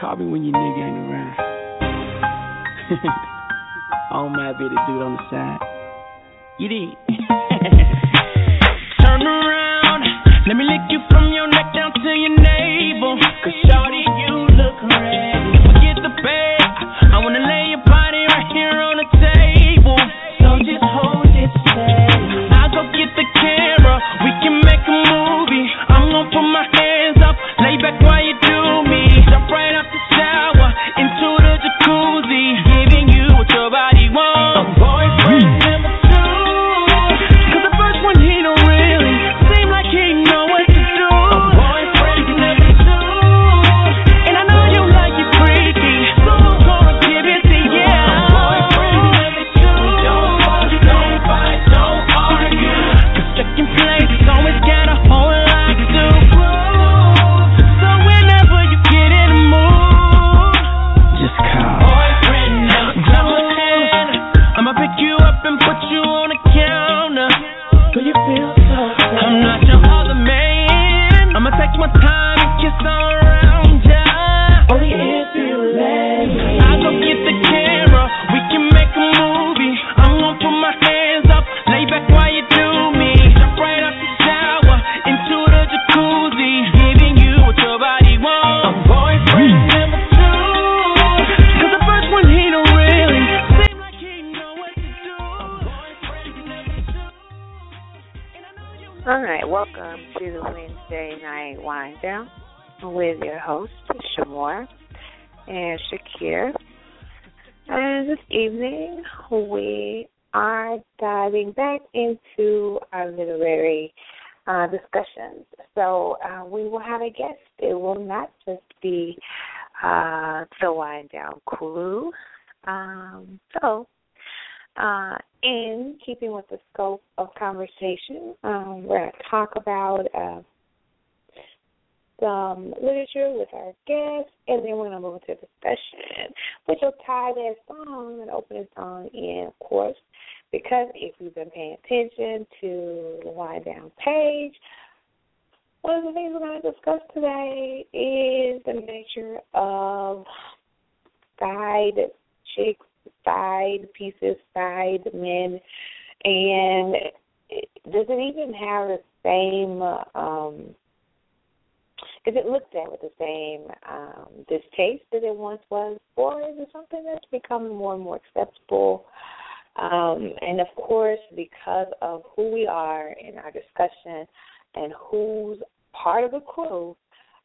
Call me when your nigga ain't around. I don't mind the dude on the side. You did. Turn around, let me lick you from your neck down to your navel. Cause shawty, your host Sh' Moore and Shakir. And this evening we are diving back into our literary uh, discussions. So uh, we will have a guest. It will not just be uh, the Wine Down crew. Um, so uh, in keeping with the scope of conversation, um, we're going to talk about uh, some literature with our guests, and then we're going to move into discussion, which will tie that song and opening song in, of course, because if you've been paying attention to the Wine Down page, one of the things we're going to discuss today is the nature of side chicks side pieces, side men, and does it even have the same? Um, is it looked at with the same um, distaste that it once was, or is it something that's becoming more and more acceptable? Um, and of course, because of who we are in our discussion and who's part of the crew,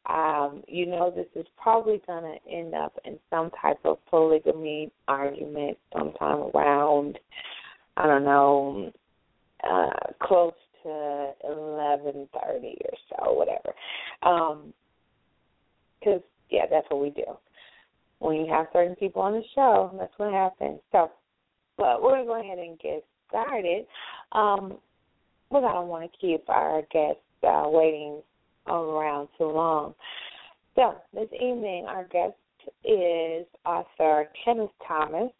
um, you know this is probably going to end up in some type of polygamy argument sometime around, I don't know, uh, close to eleven thirty or so, whatever. Um, because yeah, that's what we do. When you have certain people on the show, that's what happens. So, but we're gonna go ahead and get started. Um, but I don't want to keep our guests uh, waiting around too long. So this evening, our guest is author Kenneth Thomas,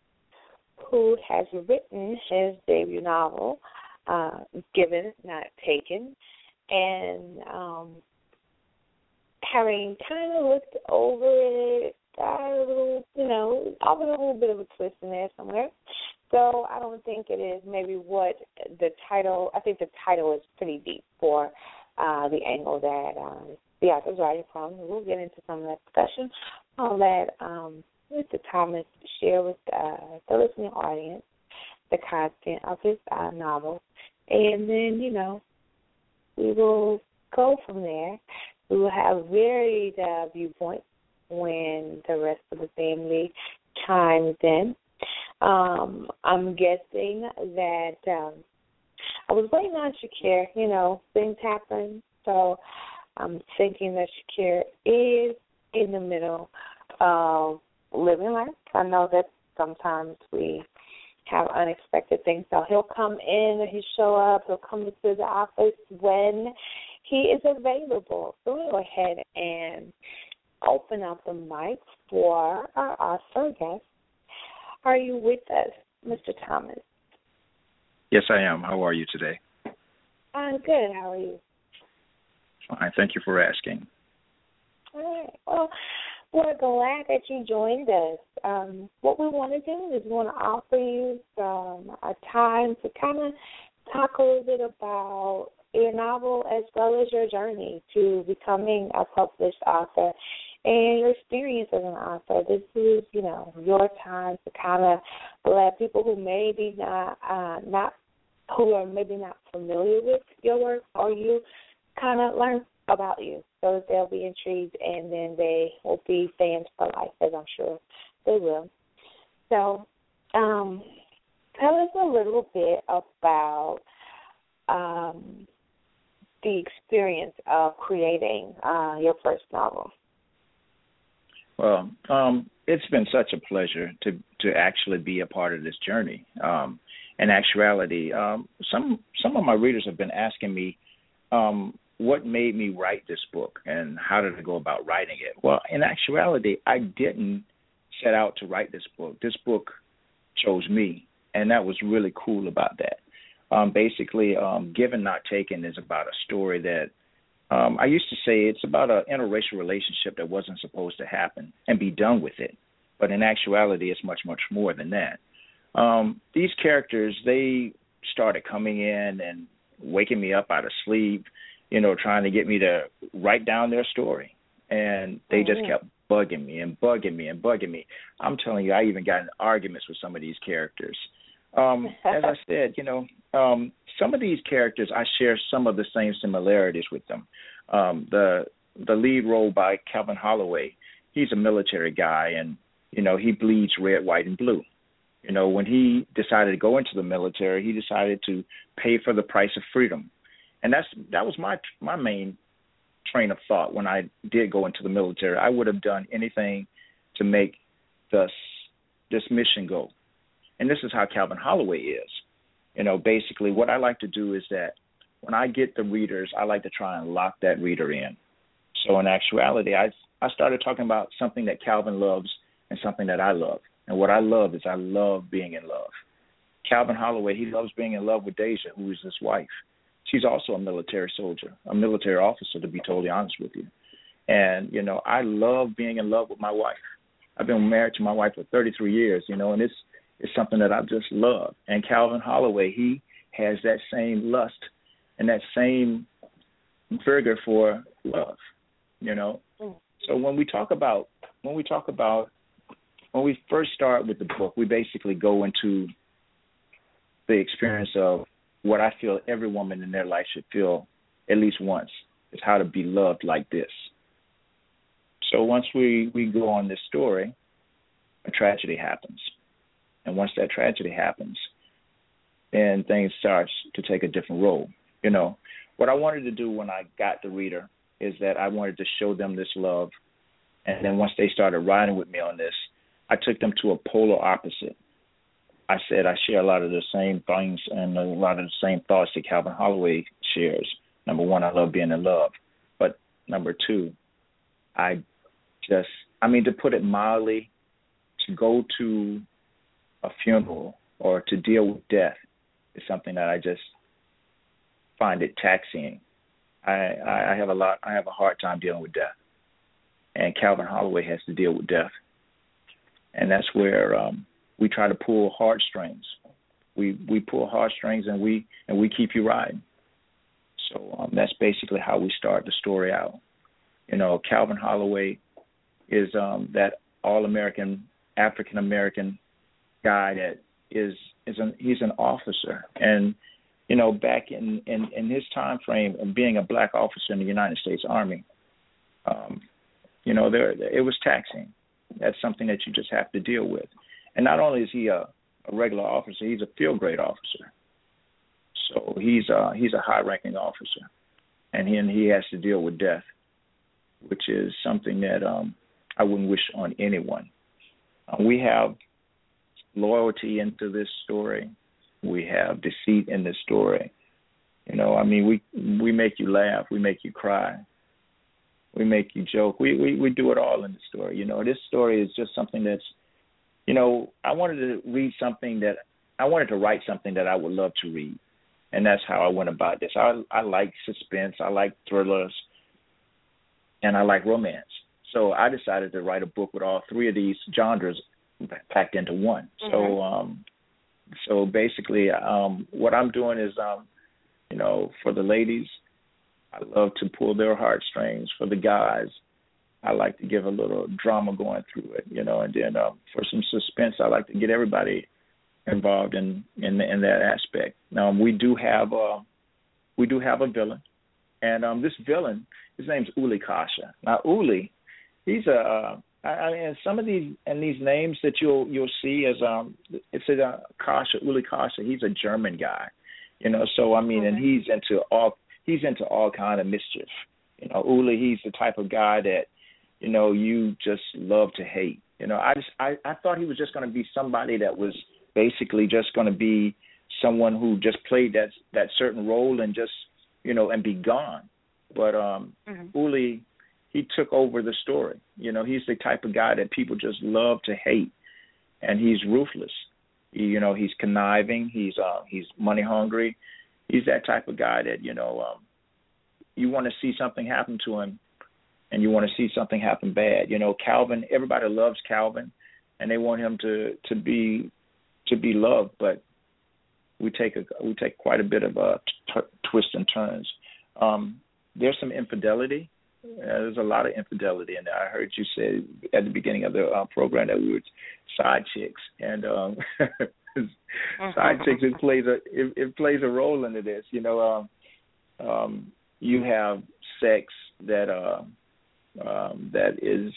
who has written his debut novel, uh, Given Not Taken, and um, having kind of looked over it, got a little, you know, offered a little bit of a twist in there somewhere. So I don't think it is maybe what the title. I think the title is pretty deep for uh, the angle that um, the author's writing from. We'll get into some of that discussion on that um, Mr. Thomas share with uh, the listening audience the content of his uh, novel, and then you know we will go from there. We will have varied uh, viewpoints when the rest of the family chimes in. Um, I'm guessing that um, I was waiting on Shakir. You know, things happen, so I'm thinking that Shakir is in the middle of living life. I know that sometimes we have unexpected things. So he'll come in, he'll show up, he'll come into the office when he is available. So we'll go ahead and open up the mic for our author guest. Are you with us, Mr. Thomas? Yes, I am. How are you today? I'm good. How are you? Fine. Thank you for asking. All right. Well, we're glad that you joined us. Um, what we want to do is we want to offer you some a time to kind of talk a little bit about your novel as well as your journey to becoming a published author and your experience as an author. This is, you know, your time to kind of let people who maybe not uh, not who are maybe not familiar with your work or you kind of learn about you so they'll be intrigued and then they will be fans for life, as I'm sure they will. So, um, tell us a little bit about um, the experience of creating uh, your first novel. Well, um, it's been such a pleasure to to actually be a part of this journey. Um, in actuality, um, some some of my readers have been asking me um, what made me write this book and how did I go about writing it. Well, in actuality, I didn't set out to write this book. This book chose me, and that was really cool about that. Um, basically, um, Given Not Taken is about a story that um, I used to say it's about an interracial relationship that wasn't supposed to happen and be done with it. But in actuality, it's much, much more than that. Um, these characters, they started coming in and waking me up out of sleep, you know, trying to get me to write down their story. And they just kept bugging me and bugging me and bugging me. I'm telling you, I even got in arguments with some of these characters. Um, as I said, you know, um, some of these characters I share some of the same similarities with them. Um, the the lead role by Calvin Holloway, he's a military guy, and you know he bleeds red, white, and blue. You know, when he decided to go into the military, he decided to pay for the price of freedom, and that's that was my my main train of thought when I did go into the military. I would have done anything to make this this mission go, and this is how Calvin Holloway is. You know, basically, what I like to do is that when I get the readers, I like to try and lock that reader in. So in actuality, I I started talking about something that Calvin loves and something that I love. And what I love is I love being in love. Calvin Holloway, he loves being in love with Deja, who is his wife. She's also a military soldier, a military officer, to be totally honest with you. And, you know, I love being in love with my wife. I've been married to my wife for 33 years, you know, and it's it's something that I just love. And Calvin Holloway, he has that same lust and that same vigor for love, you know. Mm. So when we talk about when we talk about when we first start with the book, we basically go into the experience of what I feel every woman in their life should feel at least once is how to be loved like this. So once we we go on this story, a tragedy happens. And once that tragedy happens, then things starts to take a different role. You know, what I wanted to do when I got the reader is that I wanted to show them this love, and then once they started riding with me on this, I took them to a polar opposite. I said I share a lot of the same things and a lot of the same thoughts that Calvin Holloway shares. Number one, I love being in love, but number two, I just, I mean, to put it mildly, to go to a funeral or to deal with death is something that I just find it taxing. I, I have a lot. I have a hard time dealing with death, and Calvin Holloway has to deal with death, and that's where um, we try to pull heartstrings. We we pull heartstrings, and we and we keep you riding. So um, that's basically how we start the story out. You know, Calvin Holloway is um, that all American African American guy that is is an he's an officer and you know back in in in his time frame of being a black officer in the United States Army um you know there it was taxing that's something that you just have to deal with and not only is he a, a regular officer he's a field grade officer So he's uh he's a high ranking officer, and he and he has to deal with death, which is something that um I wouldn't wish on anyone. Uh, we have loyalty into this story. We have deceit in this story. You know, I mean, we we make you laugh, we make you cry, we make you joke. We we we do it all in the story. You know, this story is just something that's, you know, I wanted to read something that I wanted to write something that I would love to read, and that's how I went about this. I I like suspense, I like thrillers, and I like romance. So I decided to write a book with all three of these genres packed into one. Mm-hmm. So um so basically um what I'm doing is um you know for the ladies I love to pull their heartstrings for the guys. I like to give a little drama going through it, you know, and then um, for some suspense, I like to get everybody involved in in, in that aspect. Now we do have uh, we do have a villain, and um, this villain, his name's Uli Kasha. Now Uli, he's a uh, I, I mean some of these and these names that you'll you'll see as um it's a uh, Kasha Uli Kasha. He's a German guy, you know. So I mean, okay. and he's into all he's into all kind of mischief. You know, Uli, he's the type of guy that, you know, you just love to hate. You know, I just I, I thought he was just gonna be somebody that was basically just gonna be someone who just played that that certain role and just you know and be gone. But um mm-hmm. Uli he took over the story. You know, he's the type of guy that people just love to hate and he's ruthless. You know, he's conniving, he's uh he's money hungry, he's that type of guy that you know um, you want to see something happen to him, and you want to see something happen bad. You know, Calvin. Everybody loves Calvin, and they want him to to be to be loved, but we take a we take quite a bit of a t- twist and turns. Um, there's some infidelity. Uh, there's a lot of infidelity in there. I heard you say at the beginning of the uh, program that we were side chicks, and um, side chicks it plays a it, it plays a role into this. You know, um, um, you have sex that uh, um, that is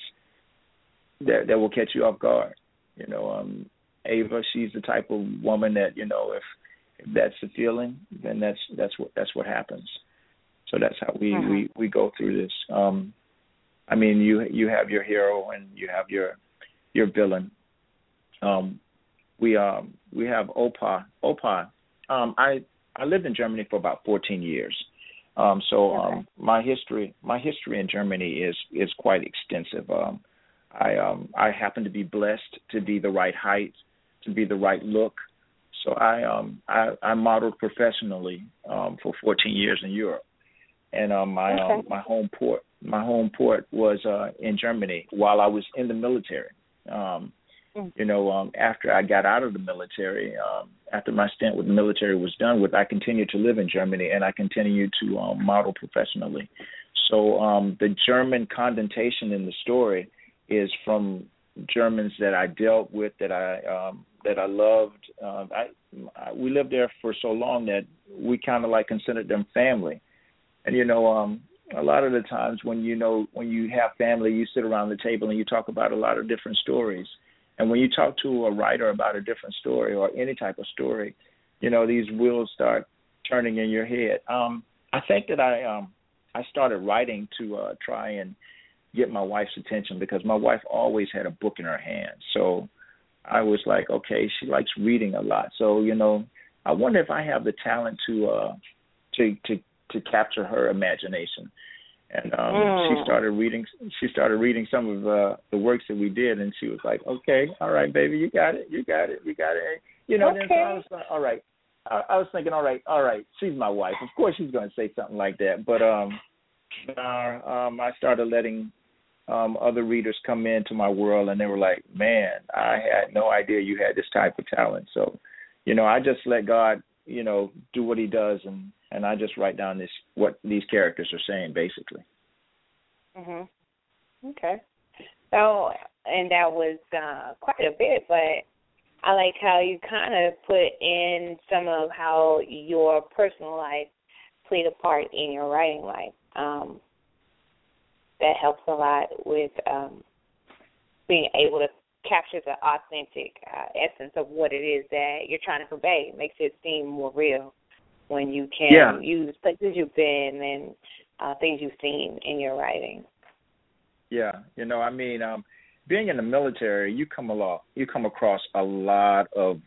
that that will catch you off guard. You know, um, Ava, she's the type of woman that you know if if that's the feeling, then that's that's what that's what happens. So that's how we mm-hmm. we we go through this. Um, I mean, you you have your hero and you have your your villain. Um, we um we have Opa. Opa. Um, I I lived in Germany for about 14 years. Um, so okay. um, my history my history in Germany is is quite extensive. Um, I um I happen to be blessed to be the right height, to be the right look. So I um I, I modeled professionally um for 14 years in Europe, and um my okay. um, my home port my home port was uh in Germany while I was in the military. Um. You know, um, after I got out of the military, um, after my stint with the military was done with, I continued to live in Germany and I continued to um, model professionally. So um, the German connotation in the story is from Germans that I dealt with, that I um, that I loved. Um, I, I we lived there for so long that we kind of like considered them family. And you know, um, a lot of the times when you know when you have family, you sit around the table and you talk about a lot of different stories. And when you talk to a writer about a different story or any type of story, you know these wheels start turning in your head. Um, I think that I um, I started writing to uh, try and get my wife's attention because my wife always had a book in her hand. So I was like, okay, she likes reading a lot. So you know, I wonder if I have the talent to uh, to to to capture her imagination and um mm. she started reading she started reading some of uh the works that we did and she was like okay all right baby you got it you got it you got it. You know okay. then so I was like all right. I, I was thinking all right all right she's my wife. Of course she's going to say something like that. But um uh, um I started letting um other readers come into my world and they were like man I had no idea you had this type of talent. So you know I just let God you know do what he does and and I just write down this what these characters are saying basically. Mhm. Okay. So, and that was uh quite a bit, but I like how you kind of put in some of how your personal life played a part in your writing life. Um that helps a lot with um being able to capture the authentic uh, essence of what it is that you're trying to convey. It makes it seem more real. When you can Yeah. use places you've been and uh, things you've seen in your writing. Yeah, you know, I mean, um, being in the military, you come along, you come across a lot of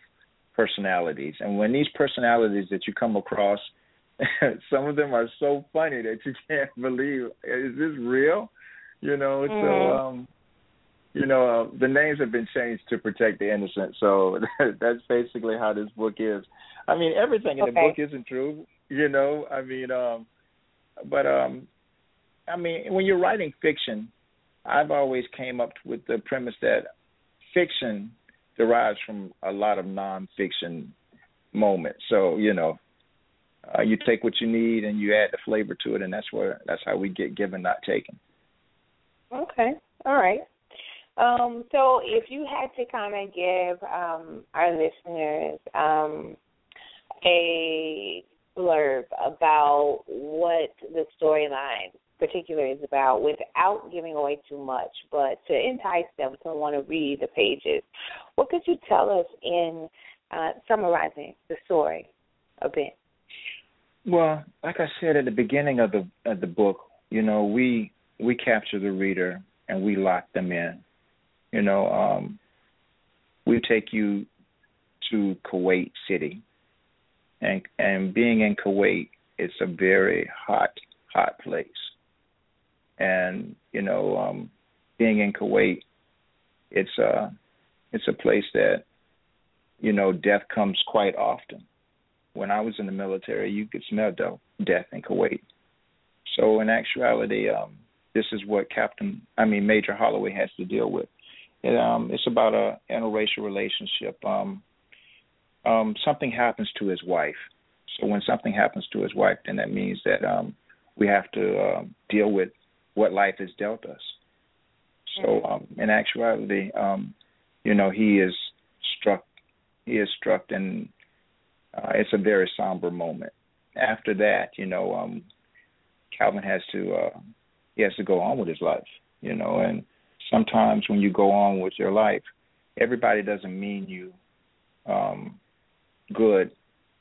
personalities, and when these personalities that you come across, some of them are so funny that you can't believe is this real? You know, so Mhm. um, you know, uh, the names have been changed to protect the innocent. So that's basically how this book is. I mean, everything in the book isn't true. You know, I mean, um, but um, I mean, when you're writing fiction, I've always came up with the premise that fiction derives from a lot of nonfiction moments. So you know, uh, you take what you need and you add the flavor to it, and that's where that's how we get given, not taken. Okay. All right. Um, so if you had to kind of give um, our listeners um, a blurb about what the storyline particularly is about without giving away too much, but to entice them to want to read the pages, what could you tell us in uh, summarizing the story a bit? Well, like I said at the beginning of the of the book, you know, we we capture the reader and we lock them in. You know, um, we take you to Kuwait City, and and being in Kuwait, it's a very hot hot place. And you know, um, being in Kuwait, it's a it's a place that you know death comes quite often when I was in the military, you could smell de- death in Kuwait. So in actuality, um, this is what Captain, I mean Major Holloway has to deal with. It, um, it's about a interracial relationship. Um, um, something happens to his wife. So when something happens to his wife, then that means that um, we have to uh, deal with what life has dealt us. So um, in actuality, um, you know, he is struck. He is struck and uh, it's a very somber moment. After that, you know, um, Calvin has to uh, he has to go on with his life, you know, and sometimes when you go on with your life, everybody doesn't mean you um, good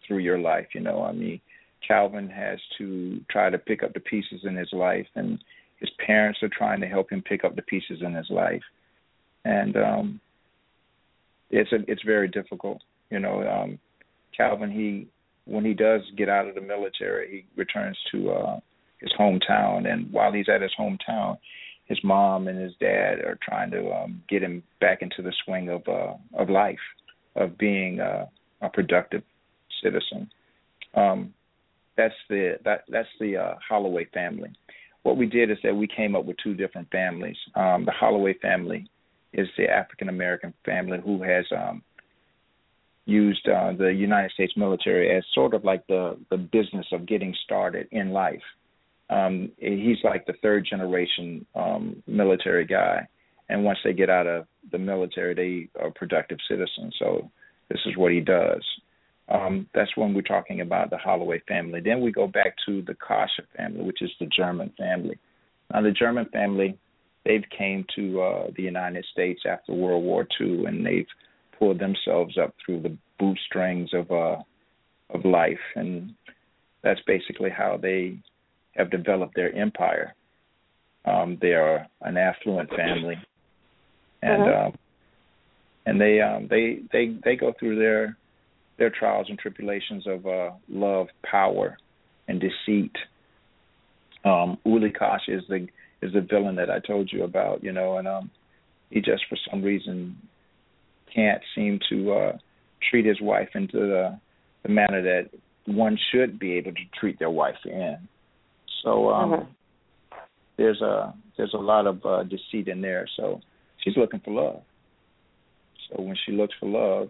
through your life, you know. I mean, Calvin has to try to pick up the pieces in his life, and his parents are trying to help him pick up the pieces in his life, and um, it's a, it's very difficult, you know. Um, Calvin, he when he does get out of the military, he returns to uh his hometown and while he's at his hometown, his mom and his dad are trying to um get him back into the swing of uh of life, of being uh, a productive citizen. Um that's the that that's the uh Holloway family. What we did is that we came up with two different families. Um the Holloway family is the African American family who has um used uh, the United States military as sort of like the the business of getting started in life. Um, he's like the third generation um, military guy, and once they get out of the military, they are productive citizens. So this is what he does. Um, that's when we're talking about the Holloway family. Then we go back to the Kasha family, which is the German family. Now the German family, they've came to uh, the United States after World War II, and they've pulled themselves up through the bootstrings of uh of life and that's basically how they have developed their empire. Um they are an affluent family and Uh-huh. um and they um they they they go through their their trials and tribulations of uh love, power and deceit. Um Uli Kosh is the is the villain that I told you about, you know, and um he just for some reason can't seem to uh treat his wife into the the manner that one should be able to treat their wife in. So um Mhm. there's a there's a lot of uh deceit in there. So she's looking for love. So when she looks for love,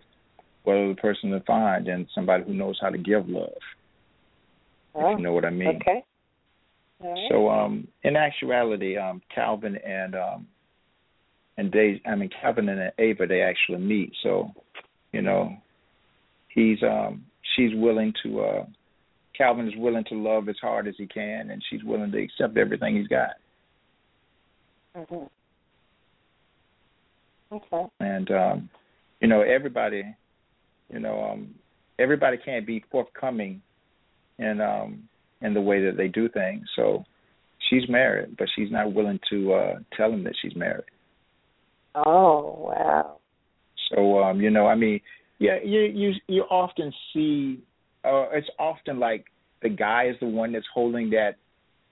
what other person to find and somebody who knows how to give love. Oh, If you know what I mean. Okay. Right. So um in actuality, um Calvin and um and they I mean Calvin and Ava they actually meet. So, you know, he's um she's willing to uh Calvin is willing to love as hard as he can and she's willing to accept everything he's got. hmm Okay. And um you know, everybody you know, um everybody can't be forthcoming in um in the way that they do things. So she's married, but she's not willing to uh tell him that she's married. Oh wow. So um, you know, I mean, yeah, you you you often see uh it's often like the guy is the one that's holding that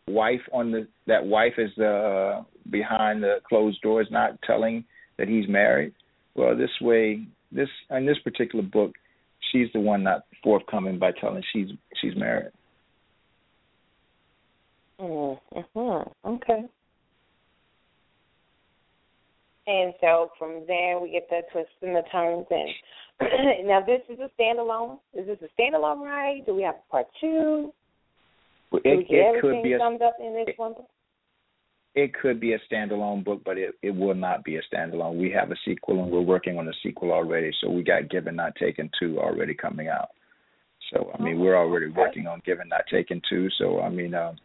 wife on the that wife is the uh, behind the closed doors not telling that he's married. Well, this way this in this particular book, she's the one not forthcoming by telling she's she's married. Mm-hmm. Okay. And so from there we get the twists and the turns. And now this is a standalone. Is this a standalone ride? Do we have part two? It, we it everything could be a summed up in this one book? It could be a standalone book, but it, it will not be a standalone. We have a sequel, and we're working on a sequel already. So we got Given Not Taken two already coming out. So I mean, we're already working on Given Not Taken two. So I mean, um,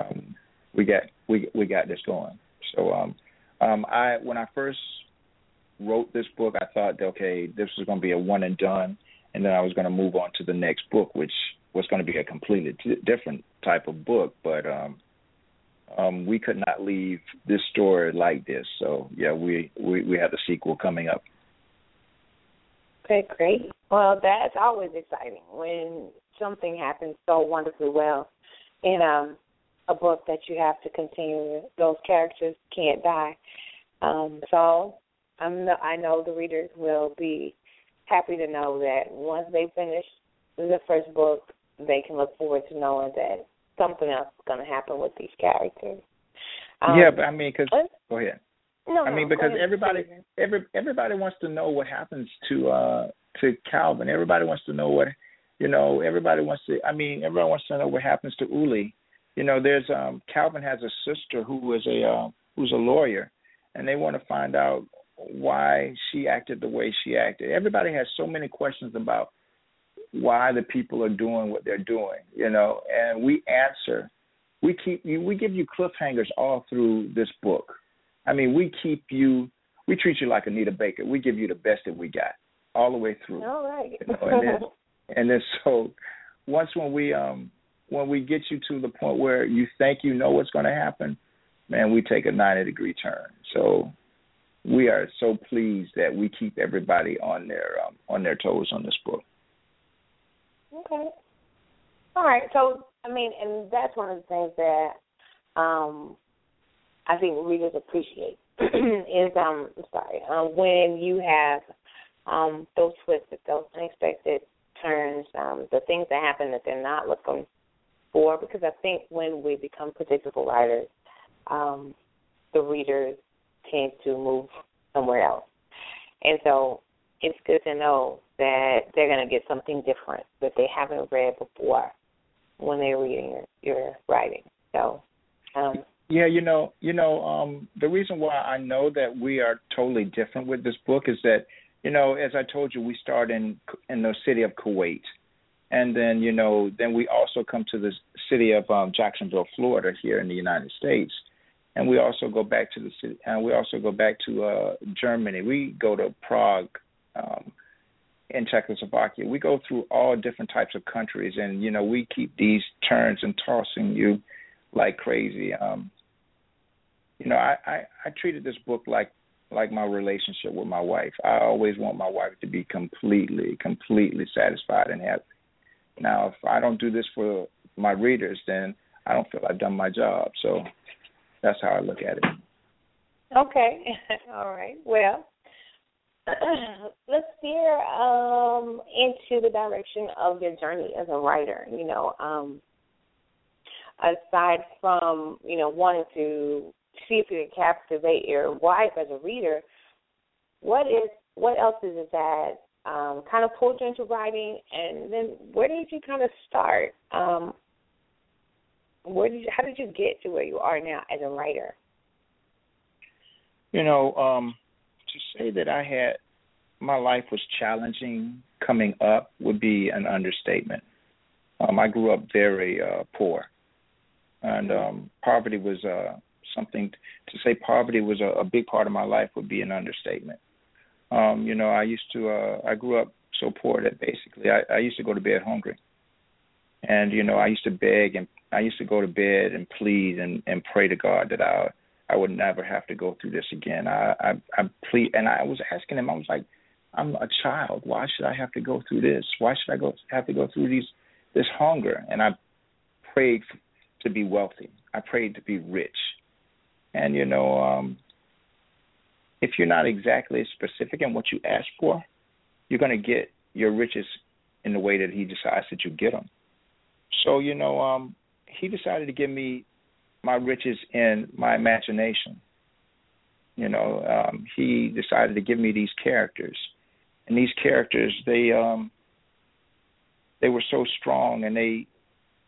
um, we got we we got this going. So um, um, I when I first wrote this book, I thought, okay, this was going to be a one and done, and then I was going to move on to the next book, which was going to be a completely t- different type of book, but um, um, we could not leave this story like this. So yeah, we we we have the sequel coming up. Okay, great. Well, that's always exciting when something happens so wonderfully well in um, a book that you have to continue. Those characters can't die. Um, so I'm I know the readers will be happy to know that once they finish the first book, they can look forward to knowing that something else is going to happen with these characters. Um, yeah, but I mean, because go ahead. no, I mean, because everybody, every everybody wants to know what happens to uh to Calvin. Everybody wants to know what, you know. Everybody wants to. I mean, everyone wants to know what happens to Uli. You know, there's um Calvin has a sister who is a uh, who's a lawyer, and they want to find out why she acted the way she acted. Everybody has so many questions about why the people are doing what they're doing, you know, and we answer. We keep you. We give you cliffhangers all through this book. I mean, we keep you. We treat you like Anita Baker. We give you the best that we got all the way through. All right. You know, and then, and then so once when we um when we get you to the point where you think you know what's going to happen, man, we take a ninety degree turn. So we are so pleased that we keep everybody on their um, on their toes on this book. Okay. All right. So, I mean, and that's one of the things that um I think readers appreciate is um I'm sorry, um when you have um those twists, those unexpected turns, um, the things that happen that they're not looking for because I think when we become predictable writers, um, the readers tend to move somewhere else. And so it's good to know that they're going to get something different that they haven't read before when they're reading your, your writing. So, um, Yeah, you know, you know, um, the reason why I know that we are totally different with this book is that, you know, as I told you, we start in in the city of Kuwait, and then you know, then we also come to the city of um, Jacksonville, Florida, here in the United States, and we also go back to the city, and we also go back to uh, Germany. We go to Prague. Um, in Czechoslovakia, we go through all different types of countries, and you know we keep these turns and tossing you like crazy. Um, you know, I, I I treated this book like like my relationship with my wife. I always want my wife to be completely, completely satisfied and happy. Now, if I don't do this for my readers, then I don't feel I've done my job. So that's how I look at it. okay. All right. Well, let's steer um, into the direction of your journey as a writer. You know, um, aside from you know wanting to see if you can captivate your wife as a reader, what is what else is it that um, kind of pulled you into writing, and then where did you kind of start? Um, where did you, how did you get to where you are now as a writer? You know, um, to say that I had my life was challenging coming up would be an understatement. Um, I grew up very uh, poor, and um, poverty was uh, something. To say poverty was a, a big part of my life would be an understatement. Um, you know, I used to. Uh, I grew up so poor that basically I, I used to go to bed hungry. And you know, I used to beg and I used to go to bed and plead and and pray to God that I I would never have to go through this again. I I, I plead and I was asking him. I was like, I'm a child. Why should I have to go through this? Why should I go have to go through these this hunger? And I prayed to be wealthy. I prayed to be rich. And you know, um if you're not exactly specific in what you ask for, you're going to get your riches in the way that he decides that you get them. So, you know, um he decided to give me my riches in my imagination. You know, um, he decided to give me these characters, and these characters they um, they were so strong, and they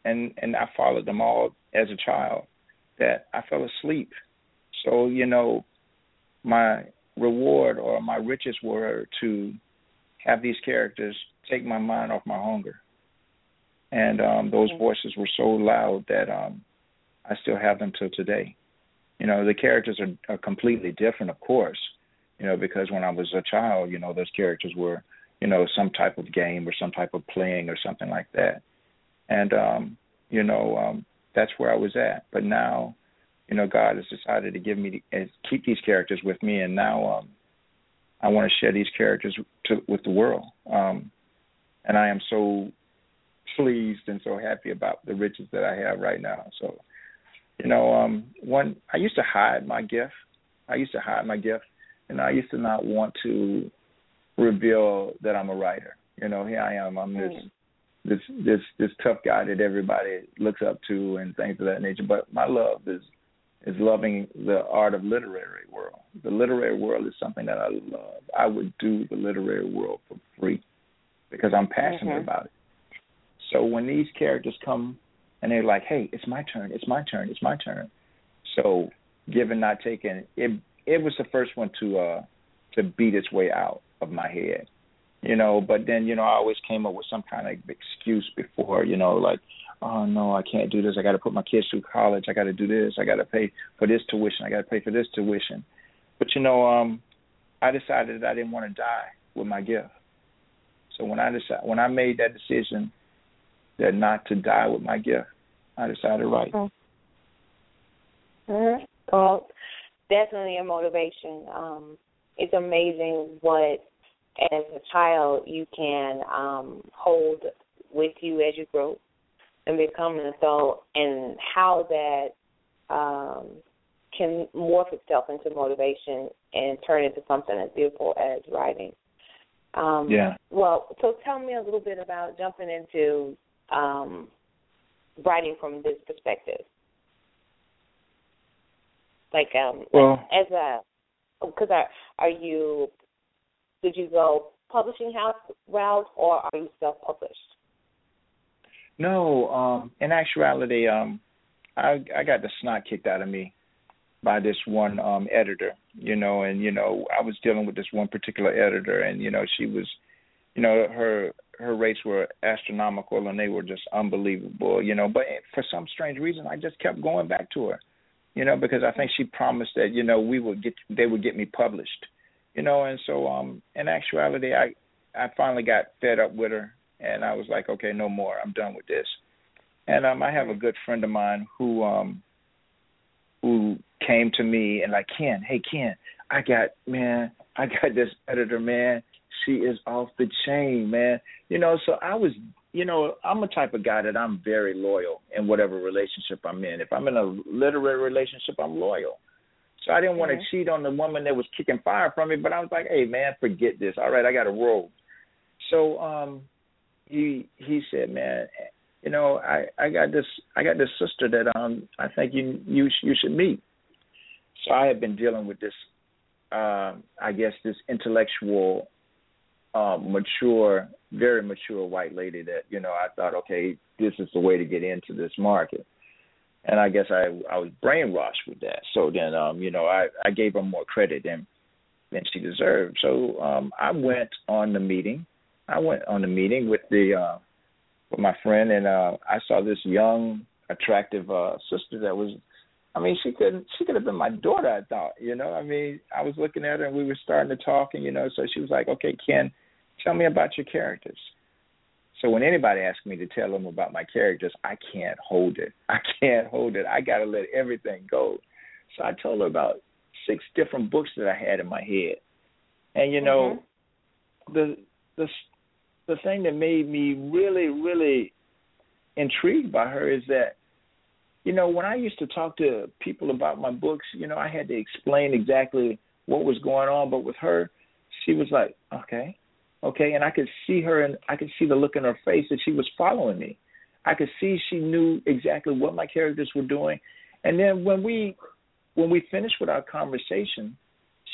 and and I followed them all as a child that I fell asleep. So you know, my reward or my riches were to have these characters take my mind off my hunger and um those voices were so loud that um I still have them till today. You know, the characters are, are completely different, of course. You know, because when I was a child, you know, those characters were, you know, some type of game or some type of playing or something like that. And um, you know, um that's where I was at. But now, you know, God has decided to give me and keep these characters with me and now um I want to share these characters to, with the world. Um and I am so pleased and so happy about the riches that I have right now. So, you know, um, one I used to hide my gift. I used to hide my gift, and I used to not want to reveal that I'm a writer. You know, here I am. I'm this this this this tough guy that everybody looks up to and things of that nature. But my love is is loving the art of literary world. The literary world is something that I love. I would do the literary world for free because I'm passionate Mhm. about it. So when these characters come and they're like, "Hey, it's my turn. It's my turn. It's my turn." So, given not taken, it it was the first one to uh to beat its way out of my head. You know, but then you know I always came up with some kind of excuse before. You know, like, "Oh no, I can't do this. I got to put my kids through college. I got to do this. I got to pay for this tuition. I got to pay for this tuition." But you know, um, I decided that I didn't want to die with my gift. So when I decided when I made that decision that not to die with my gift, I decided to write. Mhm. Well, definitely a motivation. Um, it's amazing what, as a child, you can um, hold with you as you grow and become an adult, and how that um, can morph itself into motivation and turn into something as beautiful as writing. Um, Yeah. Well, so tell me a little bit about jumping into um, writing from this perspective. Like, um, Well- as a, because are, are you, did you go publishing house route or are you self-published? No, um, in actuality, um, I I got the snot kicked out of me by this one um editor, you know, and you know I was dealing with this one particular editor, and you know she was, you know, her her rates were astronomical and they were just unbelievable, you know. But for some strange reason, I just kept going back to her, you know, because I think she promised that you know we would get they would get me published, you know, and so um in actuality, I I finally got fed up with her, and I was like, okay, no more, I'm done with this. And um I have a good friend of mine who um who came to me and like Ken, hey Ken, I got man, I got this editor man. She is off the chain, man. You know, so I was, you know, I'm a type of guy that I'm very loyal in whatever relationship I'm in. If I'm in a literary relationship, I'm loyal. So I didn't want to cheat on the woman that was kicking fire from me, but I was like, hey man, forget this. All right, I got to roll. So um he he said, man, you know, I I got this I got this sister that um I think you you you should meet. So I had been dealing with this um I guess this intellectual um mature very mature white lady that you know I thought okay this is the way to get into this market. And I guess I I was brainwashed with that. So then um you know I I gave her more credit than than she deserved. So um I went on the meeting. I went on the meeting with the uh with my friend and uh I saw this young attractive uh sister that was I mean she could she could have been my daughter I thought, you know. I mean, I was looking at her and we were starting to talk and you know, so she was like, "Okay, Ken, tell me about your characters." So when anybody asks me to tell them about my characters, I can't hold it. I can't hold it. I got to let everything go. So I told her about six different books that I had in my head. And you know, mm-hmm. the the the thing that made me really really intrigued by her is that you know, when I used to talk to people about my books, you know, I had to explain exactly what was going on, but with her, she was like, "Okay, okay," and I could see her, and I could see the look in her face that she was following me. I could see she knew exactly what my characters were doing, and then when we when we finished with our conversation,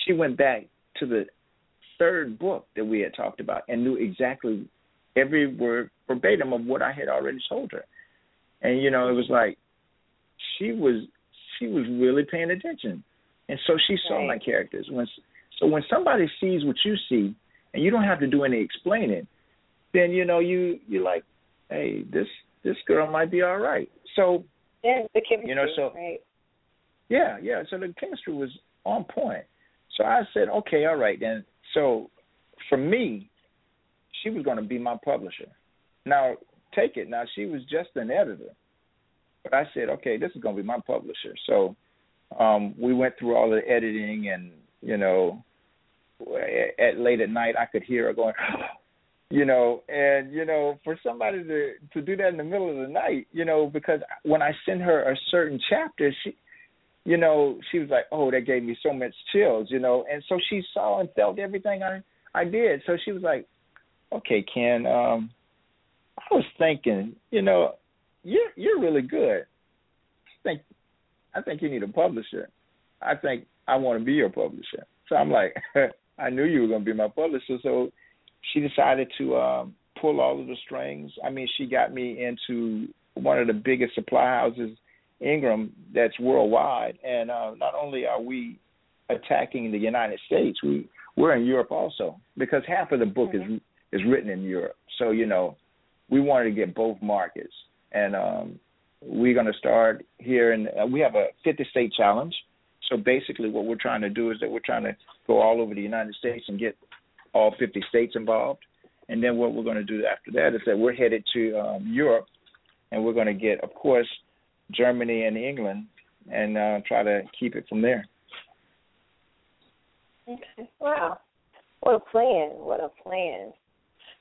she went back to the third book that we had talked about and knew exactly every word verbatim of what I had already told her. And you know, it was like she was she was really paying attention, and so she saw right. my characters. When so when somebody sees what you see, and you don't have to do any explaining, then you know you you're like, hey, this this girl might be all right. So yeah, the chemistry, you know, so right. yeah, yeah. So the chemistry was on point. So I said, okay, all right then. So for me, she was going to be my publisher. Now take it. Now she was just an editor. But I said, okay, this is going to be my publisher. So um, we went through all the editing, and you know, at at late at night, I could hear her going, you know, and you know, for somebody to to do that in the middle of the night, you know, because when I send her a certain chapter, she, you know, she was like, oh, that gave me so much chills, you know, and so she saw and felt everything I I did. So she was like, okay, Ken, um, I was thinking, you know, you're you're really good. I think I think you need a publisher. I think I want to be your publisher. So I'm like, I knew you were going to be my publisher. So she decided to um, pull all of the strings. I mean, she got me into one of the biggest supply houses, Ingram, that's worldwide. And uh, not only are we attacking the United States, we we're in Europe also because half of the book mm-hmm. is is written in Europe. So you know, we wanted to get both markets and um, we're going to start here. And uh, we have a 50 state challenge. So basically, what we're trying to do is that we're trying to go all over the United States and get all 50 states involved. And then what we're going to do after that is that we're headed to um, Europe, and we're going to get, of course, Germany and England, and uh, try to keep it from there. Okay. Wow. What a plan! What a plan!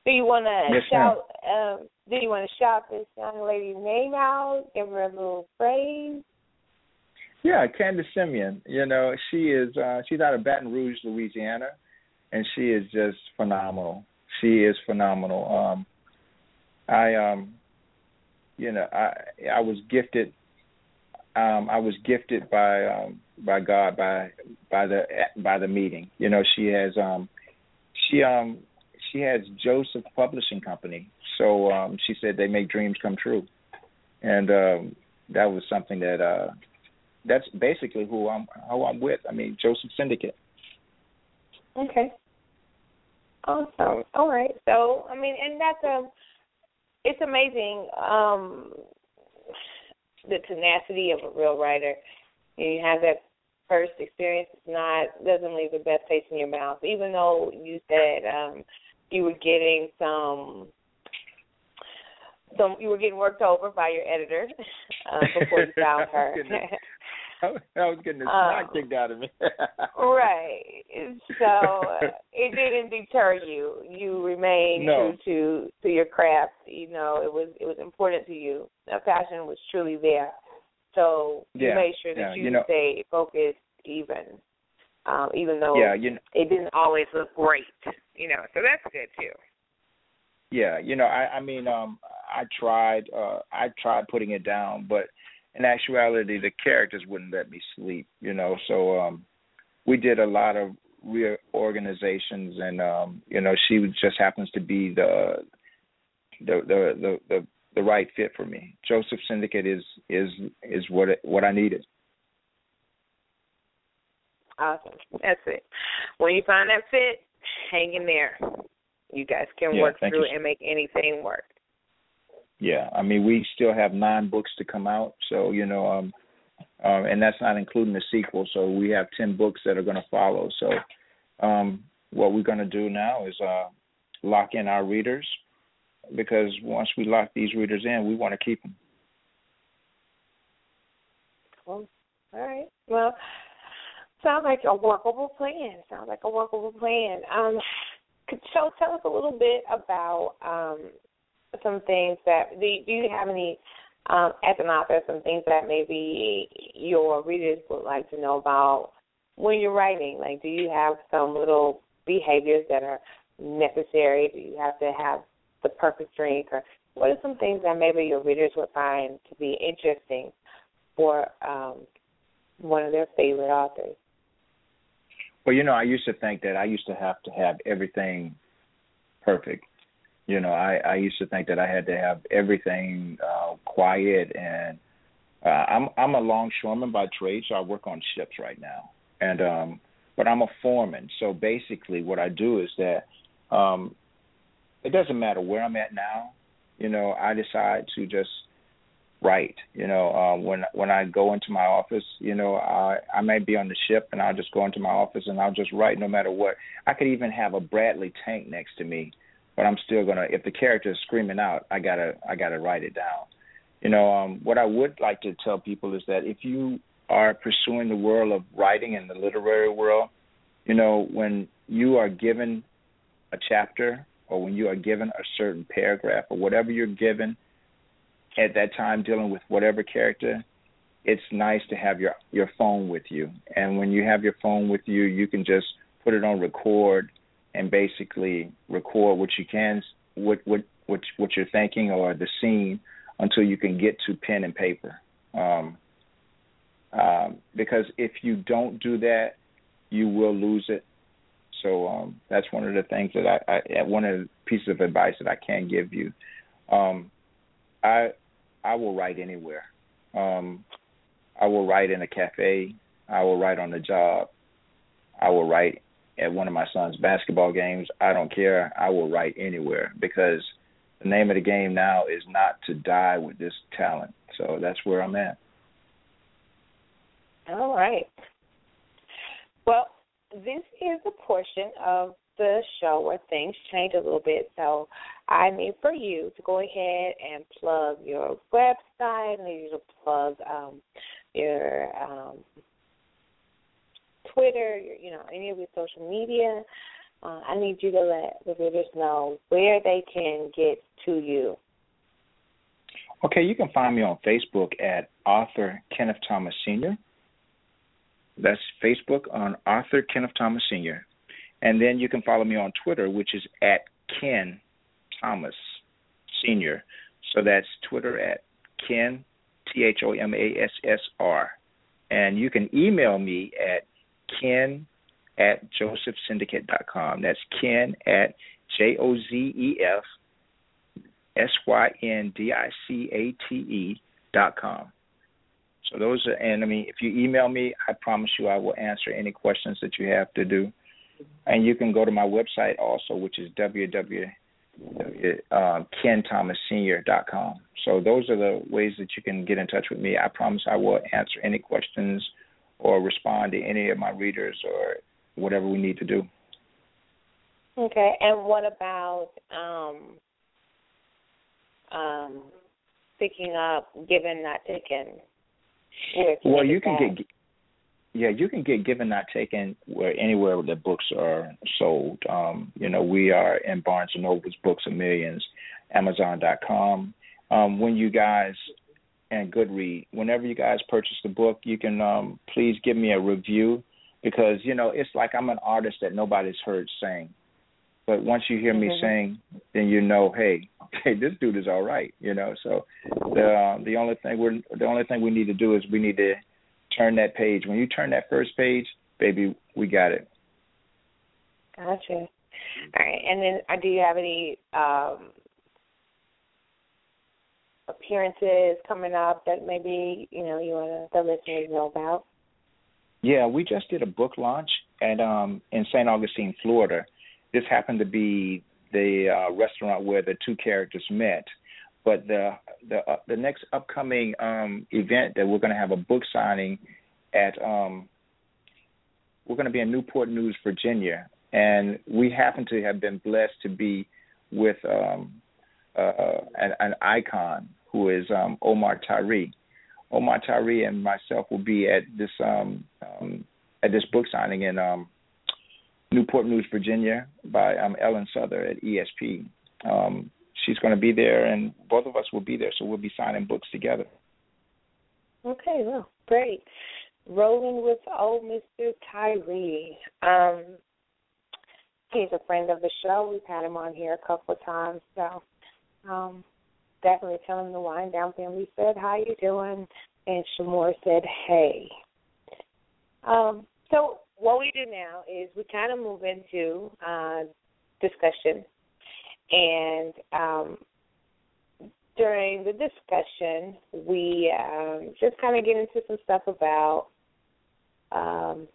Do you want to yes, shout? Um, do you want to shout this young lady's name out? Give her a little praise. Yeah, Candace Simeon. You know, she is. uh She's out of Baton Rouge, Louisiana, and she is just phenomenal. She is phenomenal. Um I um, you know, I I was gifted. Um, I was gifted by um by God by by the by the meeting. You know, she has um she um she has Jozef Publishing Company. So um, she said they make dreams come true, and um, that was something that uh, that's basically who I'm who I'm with. I mean Jozef Syndicate. Okay. Awesome. All right. So I mean, and that's um, it's amazing um, the tenacity of a real writer. You have that first experience. It's not doesn't leave the best taste in your mouth. Even though you said um, you were getting some some you were getting worked over by your editor uh, before you found her. I was getting the snot um, kicked out of me. right. So uh, it didn't deter you. You remained no. true to to your craft. You know, it was it was important to you. The passion was truly there. So you made sure that yeah, you, you know, stayed focused, even um, even though yeah, you know, it didn't always look great. You know, so that's good too. Yeah, you know, I I mean, um, I tried, uh, I tried putting it down, but in actuality, the characters wouldn't let me sleep. You know, so um, we did a lot of reorganizations, and um, you know, she just happens to be the the the the the, the right fit for me. Jozef Syndicate is is is what it, what I needed. Awesome. That's it. When you find that fit, hang in there. You guys can yeah, work through it and make anything work. Yeah, I mean, we still have nine books to come out, so you know, um, um, and that's not including the sequel. So we have ten books that are going to follow. So, um, what we're going to do now is uh, lock in our readers, because once we lock these readers in, we want to keep them. Cool. All right. Well, sounds like a workable plan. Sounds like a workable plan. Um, could so tell us a little bit about um, some things that do. You, do you have any um, as an author, some things that maybe your readers would like to know about when you're writing? Like, do you have some little behaviors that are necessary? Do you have to have the perfect drink, or what are some things that maybe your readers would find to be interesting for um, one of their favorite authors? Well, you know, I used to think that I used to have to have everything perfect. You know, I I used to think that I had to have everything uh quiet and uh I'm I'm a longshoreman by trade, so I work on ships right now. And um but I'm a foreman. So basically what I do is that um it doesn't matter where I'm at now. You know, I decide to just write. You know, um, when when I go into my office, you know, I I may be on the ship and I'll just go into my office and I'll just write no matter what. I could even have a Bradley tank next to me, but I'm still gonna. If the character is screaming out, I gotta I gotta write it down. You know, um, what I would like to tell people is that if you are pursuing the world of writing in the literary world, you know, when you are given a chapter or when you are given a certain paragraph or whatever you're given at that time dealing with whatever character, it's nice to have your your phone with you. And when you have your phone with you, you can just put it on record and basically record what you can what what what what you're thinking or the scene until you can get to pen and paper. Um, um, because if you don't do that, you will lose it. So um, that's one of the things that I, I one of the pieces of advice that I can give you. Um, I I will write anywhere. Um, I will write in a cafe. I will write on the job. I will write at one of my son's basketball games. I don't care. I will write anywhere because the name of the game now is not to die with this talent. So that's where I'm at. All right. Well, this is a portion of the show where things change a little bit. So I need for you to go ahead and plug your website. I need you to plug um, your um, Twitter, your, you know, any of your social media. Uh, I need you to let the readers know where they can get to you. Okay, you can find me on Facebook at author Kenneth Thomas Sr. That's Facebook on author Kenneth Thomas Sr. And then you can follow me on Twitter, which is at Ken Thomas Sr. So that's Twitter at Ken, T H O M A S S R. And you can email me at ken at jozefsyndicate.com. That's ken at J O Z E F S Y N D I C A T E dot com. So those are, and I mean, if you email me, I promise you I will answer any questions that you have to do. And you can go to my website also, which is www.kenthomassenior.com. So those are the ways that you can get in touch with me. I promise I will answer any questions or respond to any of my readers or whatever we need to do. Okay, and what about um, um, picking up, given, not taken? Well, you can get yeah, you can get given not taken where anywhere the books are sold. Um, you know, we are in Barnes and Noble's Books of Millions, Amazon.com. Um, when you guys and Goodread, whenever you guys purchase the book, you can um, please give me a review because you know it's like I'm an artist that nobody's heard sing. But once you hear me mm-hmm. sing, then you know, hey, hey, this dude is all right, you know. So the uh, the only thing we're the only thing we need to do is we need to turn that page. When you turn that first page, baby, we got it. Gotcha. All right, and then uh, do you have any um, appearances coming up that maybe you know you want the listeners know about? Yeah, we just did a book launch at um in St. Augustine, Florida. This happened to be the uh, restaurant where the two characters met. But the the uh, the next upcoming um, event that we're going to have a book signing at um, we're going to be in Newport News, Virginia, and we happen to have been blessed to be with um, uh, an, an icon who is um, Omar Tyree. Omar Tyree and myself will be at this um, um, at this book signing in um, Newport News, Virginia, by Ellen Souther at ESP. Um, she's going to be there, and both of us will be there, so we'll be signing books together. Okay, well, great. Rolling with old Mr. Tyree. Um, he's a friend of the show. We've had him on here a couple of times, so um, definitely tell him the Wine Down family said how you doing, and Sh' Moore said hey. Um, so what we do now is we kind of move into uh, discussion, and um, during the discussion, we um, just kind of get into some stuff about. Um,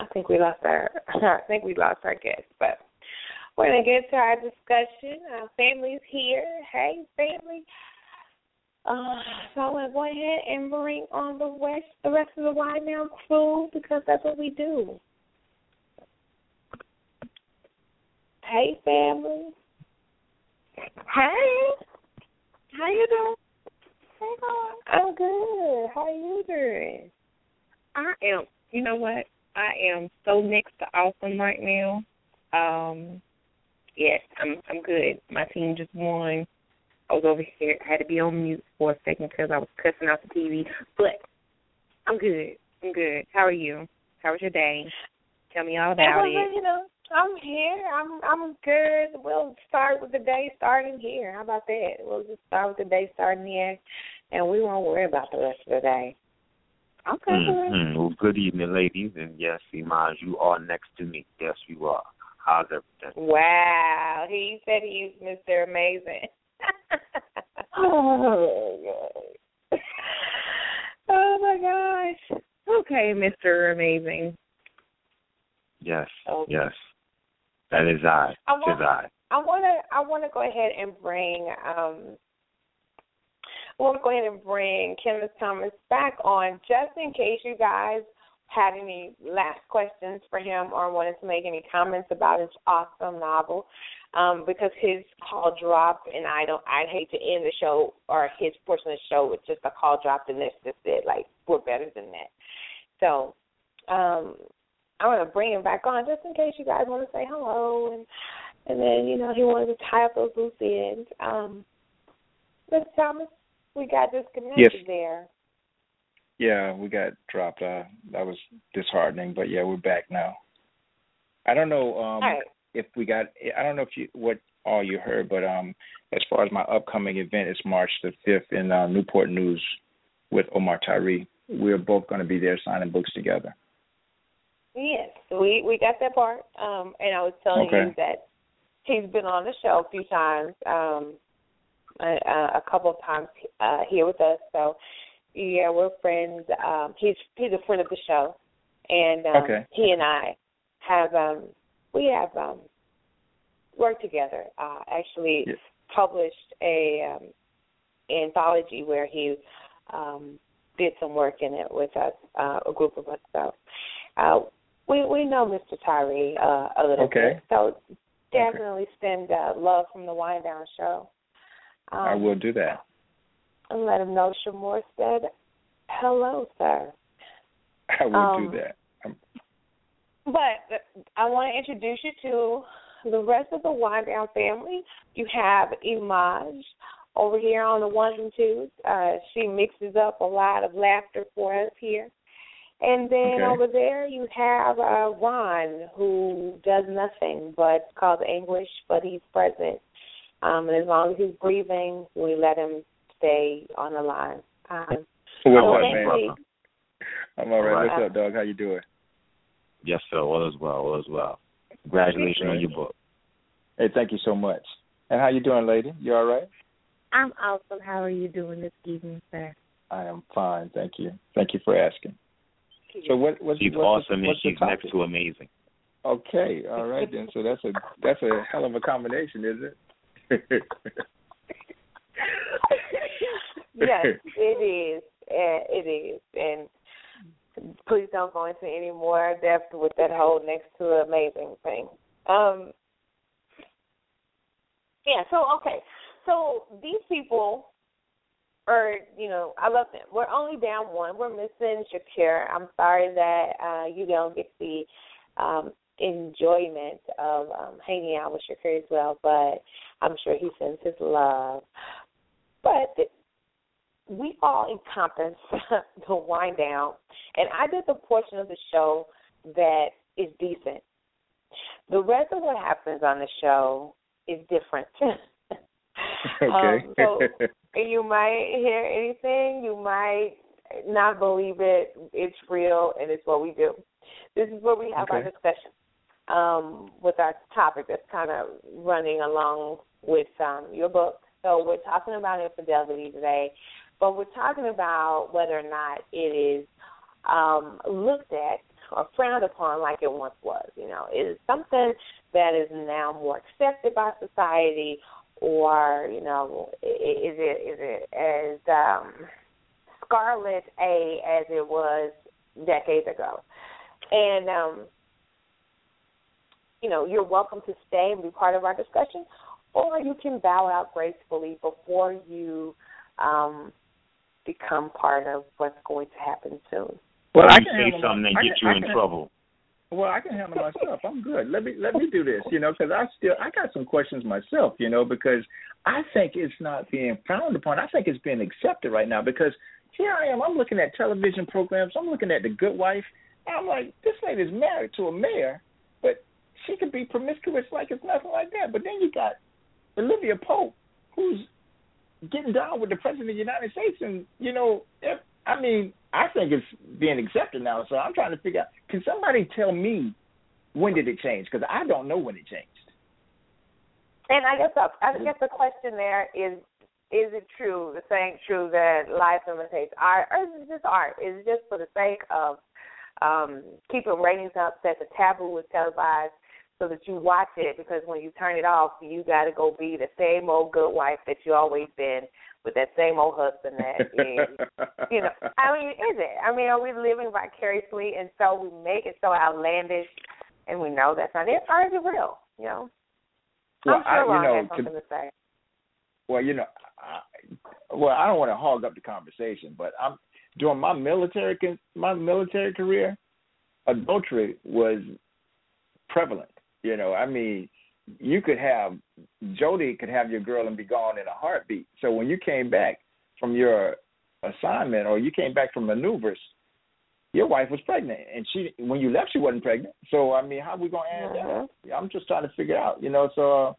I think we lost our. I think we lost our guest, but we're gonna get to our discussion. Our family's here. Hey, family. Uh, so I'm gonna go ahead and bring on the rest, the rest of the Wine Down crew because that's what we do. Hey, family. Hey. How you doing? Hey, I'm good. How are you doing? I am. You know what? I am so next to awesome right now. Um, yes, I'm. I'm good. My team just won. I was over here. I had to be on mute for a second because I was cussing out the TV. But I'm good. I'm good. How are you? How was your day? Tell me all about it. You know, I'm here. I'm I'm good. We'll start with the day starting here. How about that? We'll just start with the day starting here, and we won't worry about the rest of the day. Okay. Mm-hmm. Well, good evening, ladies, and yes, Imaj, you are next to me. Yes, you are. How's everything? Wow, he said he's Mr. Amazing. oh my god. Oh my gosh. Okay, Mr. Amazing. Yes, Okay. yes. That is I. I Tis want, I. I want to. I want to go ahead and bring. um I want to go ahead and bring Kenneth Thomas back on, just in case you guys had any last questions for him or wanted to make any comments about his awesome novel. Um, because his call dropped, and I don't. I'd hate to end the show or his portion of the show with just a call dropped, and that's just it. Like we're better than that. So, um, I'm gonna bring him back on just in case you guys want to say hello and and then you know he wanted to tie up those loose ends. Um, Mr. Thomas, we got disconnected Yes. there. Yeah, we got dropped. Uh, that was disheartening, but yeah, we're back now. I don't know um, right. if we got. I don't know if you what all you heard, but um, as far as my upcoming event, it's March the fifth in uh, Newport News with Omar Tyree. We're both going to be there signing books together. Yes, we we got that part. Um, and I was telling Okay. you that he's been on the show a few times, um, a, a couple of times uh, here with us. So yeah, we're friends. Um, he's he's a friend of the show, and um, Okay. he and I have um, we have um, worked together. Uh, actually, Yes. published a um, anthology where he um, did some work in it with us, uh, a group of us. So uh, we we know Mr. Tyree uh, a little Okay. bit. So definitely send uh, love from the Wine Down Show. Um, I will do that. And let him know Sh' Moore said hello, sir. I will Um, do that. Um, But I want to introduce you to the rest of the Wine Down family. You have Imaj over here on the ones and twos. Uh, she mixes up a lot of laughter for us here. And then Okay. over there you have uh, Ron, who does nothing but cause anguish, but he's present. Um, and as long as he's breathing, we let him stay on the line. Um, What's so up, man? week- I'm all right. All right. What's up, dog? How you doing? Yes, sir. All is well. All is well. Congratulations on your book. Hey, thank you so much. And how you doing, lady? You all right? I'm awesome. How are you doing this evening, sir? I am fine, thank you. Thank you for asking. So what? What's, She's what's the, awesome and what's the she's topic? next to amazing. Okay, all right then. So that's a that's a hell of a combination, is it? yes, it is. Uh, It is. And please don't go into any more depth with that whole next to amazing thing. Um, yeah. So okay. so these people are, you know, I love them. We're only down one. We're missing Shakir. I'm sorry that uh, you don't get the um, enjoyment of um, hanging out with Shakir as well, but I'm sure he sends his love. But th- we all encompass the Wine Down, and I did the portion of the show that is decent. The rest of what happens on the show is different. Okay. um, so you might hear anything, you might not believe it. It's real, and it's what we do. This is where we have our Okay. discussion um, with our topic that's kind of running along with um, your book. So we're talking about infidelity today, but we're talking about whether or not it is um, looked at or frowned upon like it once was. You know, is it something that is now more accepted by society, or you know, i- i- is it is it as um, scarlet a as it was decades ago? And um, you know, you're welcome to stay and be part of our discussion, or you can bow out gracefully before you um, become part of what's going to happen soon. Well, Or I you can say something that and I get you in trouble. Well, I can handle myself. I'm good. Let me let me do this, you know, because I still I got some questions myself, you know, because I think it's not being frowned upon. I think it's being accepted right now because here I am. I'm looking at television programs. I'm looking at The Good Wife. I'm like, this lady's married to a mayor, but she could be promiscuous like it's nothing like that. But then you got Olivia Pope, who's getting down with the president of the United States, and you know, I mean, I think it's being accepted now. So I'm trying to figure out. Can somebody tell me when did it change? Because I don't know when it changed. And I guess the, I guess the question there is: Is it true, the saying true that life imitates art, or is it just art? Is it just for the sake of um, keeping ratings up? That the taboo is televised so that you watch it because when you turn it off, you got to go be the same old good wife that you always been with that same old husband that is, you know. I mean, is it? I mean, are we living vicariously, and so we make it so outlandish, and we know that's not it, or is it real? You know. Well, I'm sure I, you Ron know, has something to say. well, you know, I, well, I don't want to hog up the conversation, but I'm during my military my military career, adultery was prevalent. You know, I mean, you could have Jody could have your girl and be gone in a heartbeat. So when you came back from your assignment or you came back from maneuvers, your wife was pregnant, and she when you left she wasn't pregnant. So I mean, how we gonna add Mhm. that? I'm just trying to figure out. You know, so uh,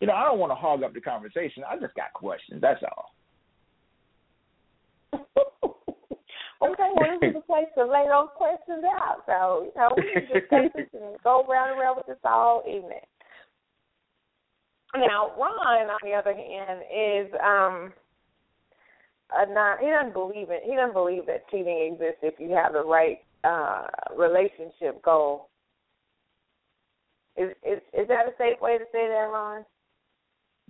you know, I don't want to hog up the conversation. I just got questions. That's all. okay, well, this is the place to lay those questions out. So, you know, we can just take this and go round and round with this all evening. Now, Ron, on the other hand, is um a not he doesn't believe it. He doesn't believe that cheating exists if you have the right uh relationship goal. Is is is that a safe way to say that, Ron?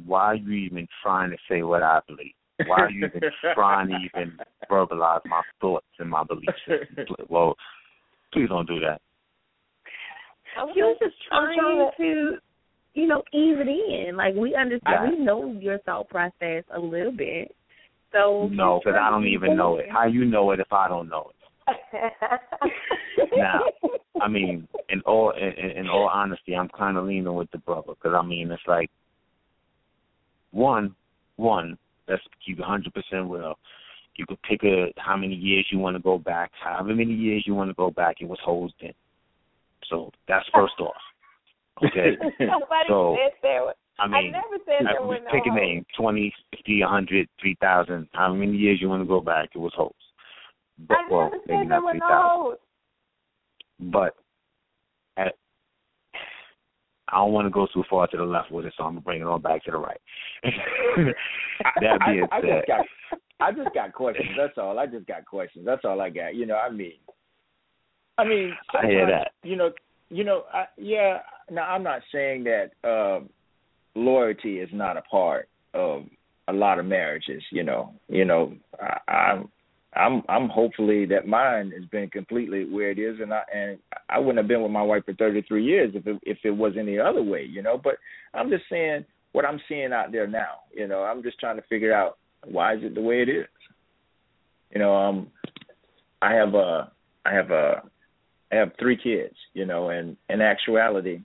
Why are you even trying to say what I believe? Why are you even trying to even verbalize my thoughts and my beliefs? Well, please don't do that. He was just I'm trying trying to, you know, ease it in. Like we understand, I- we know your thought process a little bit. So No, because I don't even know it. How you know it if I don't know it? Now, I mean, in all in, in all honesty, I'm kind of leaning with the brother because I mean, it's like one, one. Let's keep 100 percent real. You could pick a how many years you want to go back, however many years you want to go back. It was hosed in. So that's first off. Okay. Nobody So, said there was. I mean, never said I there were no pick a hoes. name, twenty, fifty, a hundred, three thousand. How many years you want to go back? It was host. But, I well, never maybe said there not were three no But at, I don't want to go too far to the left with it, so I'm gonna bring it on back to the right. that I, being I, I said, just got I just got questions. That's all. I just got questions. That's all I got. You know, I mean, I mean, I hear that. You know, you know, I, yeah. Now, I'm not saying that um, loyalty is not a part of a lot of marriages. You know, you know, I, I'm. I'm I'm hopefully that mine has been completely where it is, and I and I wouldn't have been with my wife for 33 years if it if it was any other way, you know. But I'm just saying, what I'm seeing out there now. You know, I'm just trying to figure out why is it the way it is. You know, um, I have a, I have a, I have three kids. You know, and in actuality,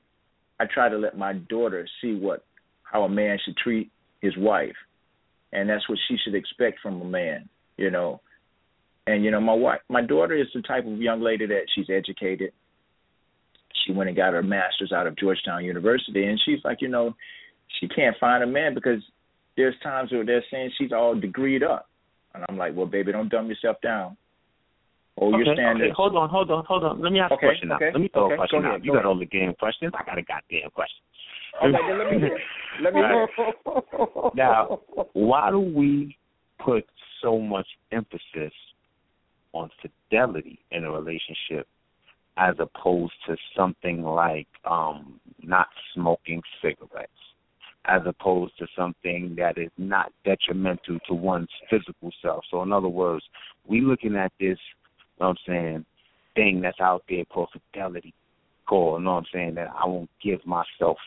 I try to let my daughter see what how a man should treat his wife, and that's what she should expect from a man. You know, and you know my wife, my daughter is the type of young lady that she's educated. She went and got her master's out of Georgetown University, and she's like, you know, she can't find a man because there's times where they're saying she's all degreed up, and I'm like, well, baby, don't dumb yourself down. Oh, okay, you're standing. okay, hold on, hold on, hold on. Let me ask Okay, a question okay, now. Let me throw a question out. you go got all the game questions. I got a goddamn question. Okay, then let me hear. Let me hear. Now, why do we put so much emphasis on fidelity in a relationship as opposed to something like um not smoking cigarettes, as opposed to something that is not detrimental to one's physical self. So in other words, we looking at this, know what I'm saying, thing that's out there called fidelity call, you know what I'm saying, that I won't give myself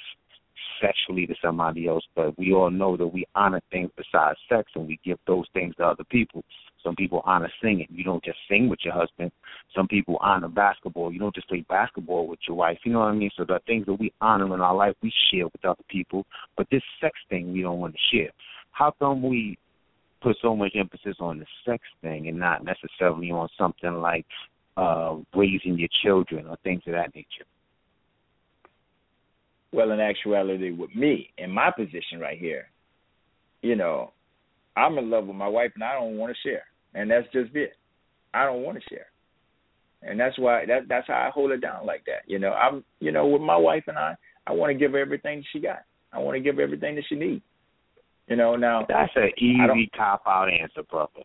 sexually to somebody else, but we all know that we honor things besides sex and we give those things to other people. Some people honor singing. You don't just sing with your husband. Some people honor basketball. You don't just play basketball with your wife. You know what I mean? So the things that we honor in our life, we share with other people. But this sex thing, we don't want to share. How come we put so much emphasis on the sex thing and not necessarily on something like uh raising your children or things of that nature? Well, in actuality, with me, in my position right here, you know, I'm in love with my wife and I don't want to share, and that's just it. I don't want to share, and that's why that that's how I hold it down like that. You know, I'm you know with my wife and I, I want to give her everything she got. I want to give her everything that she needs. You know, now That's an I easy cop out answer, brother.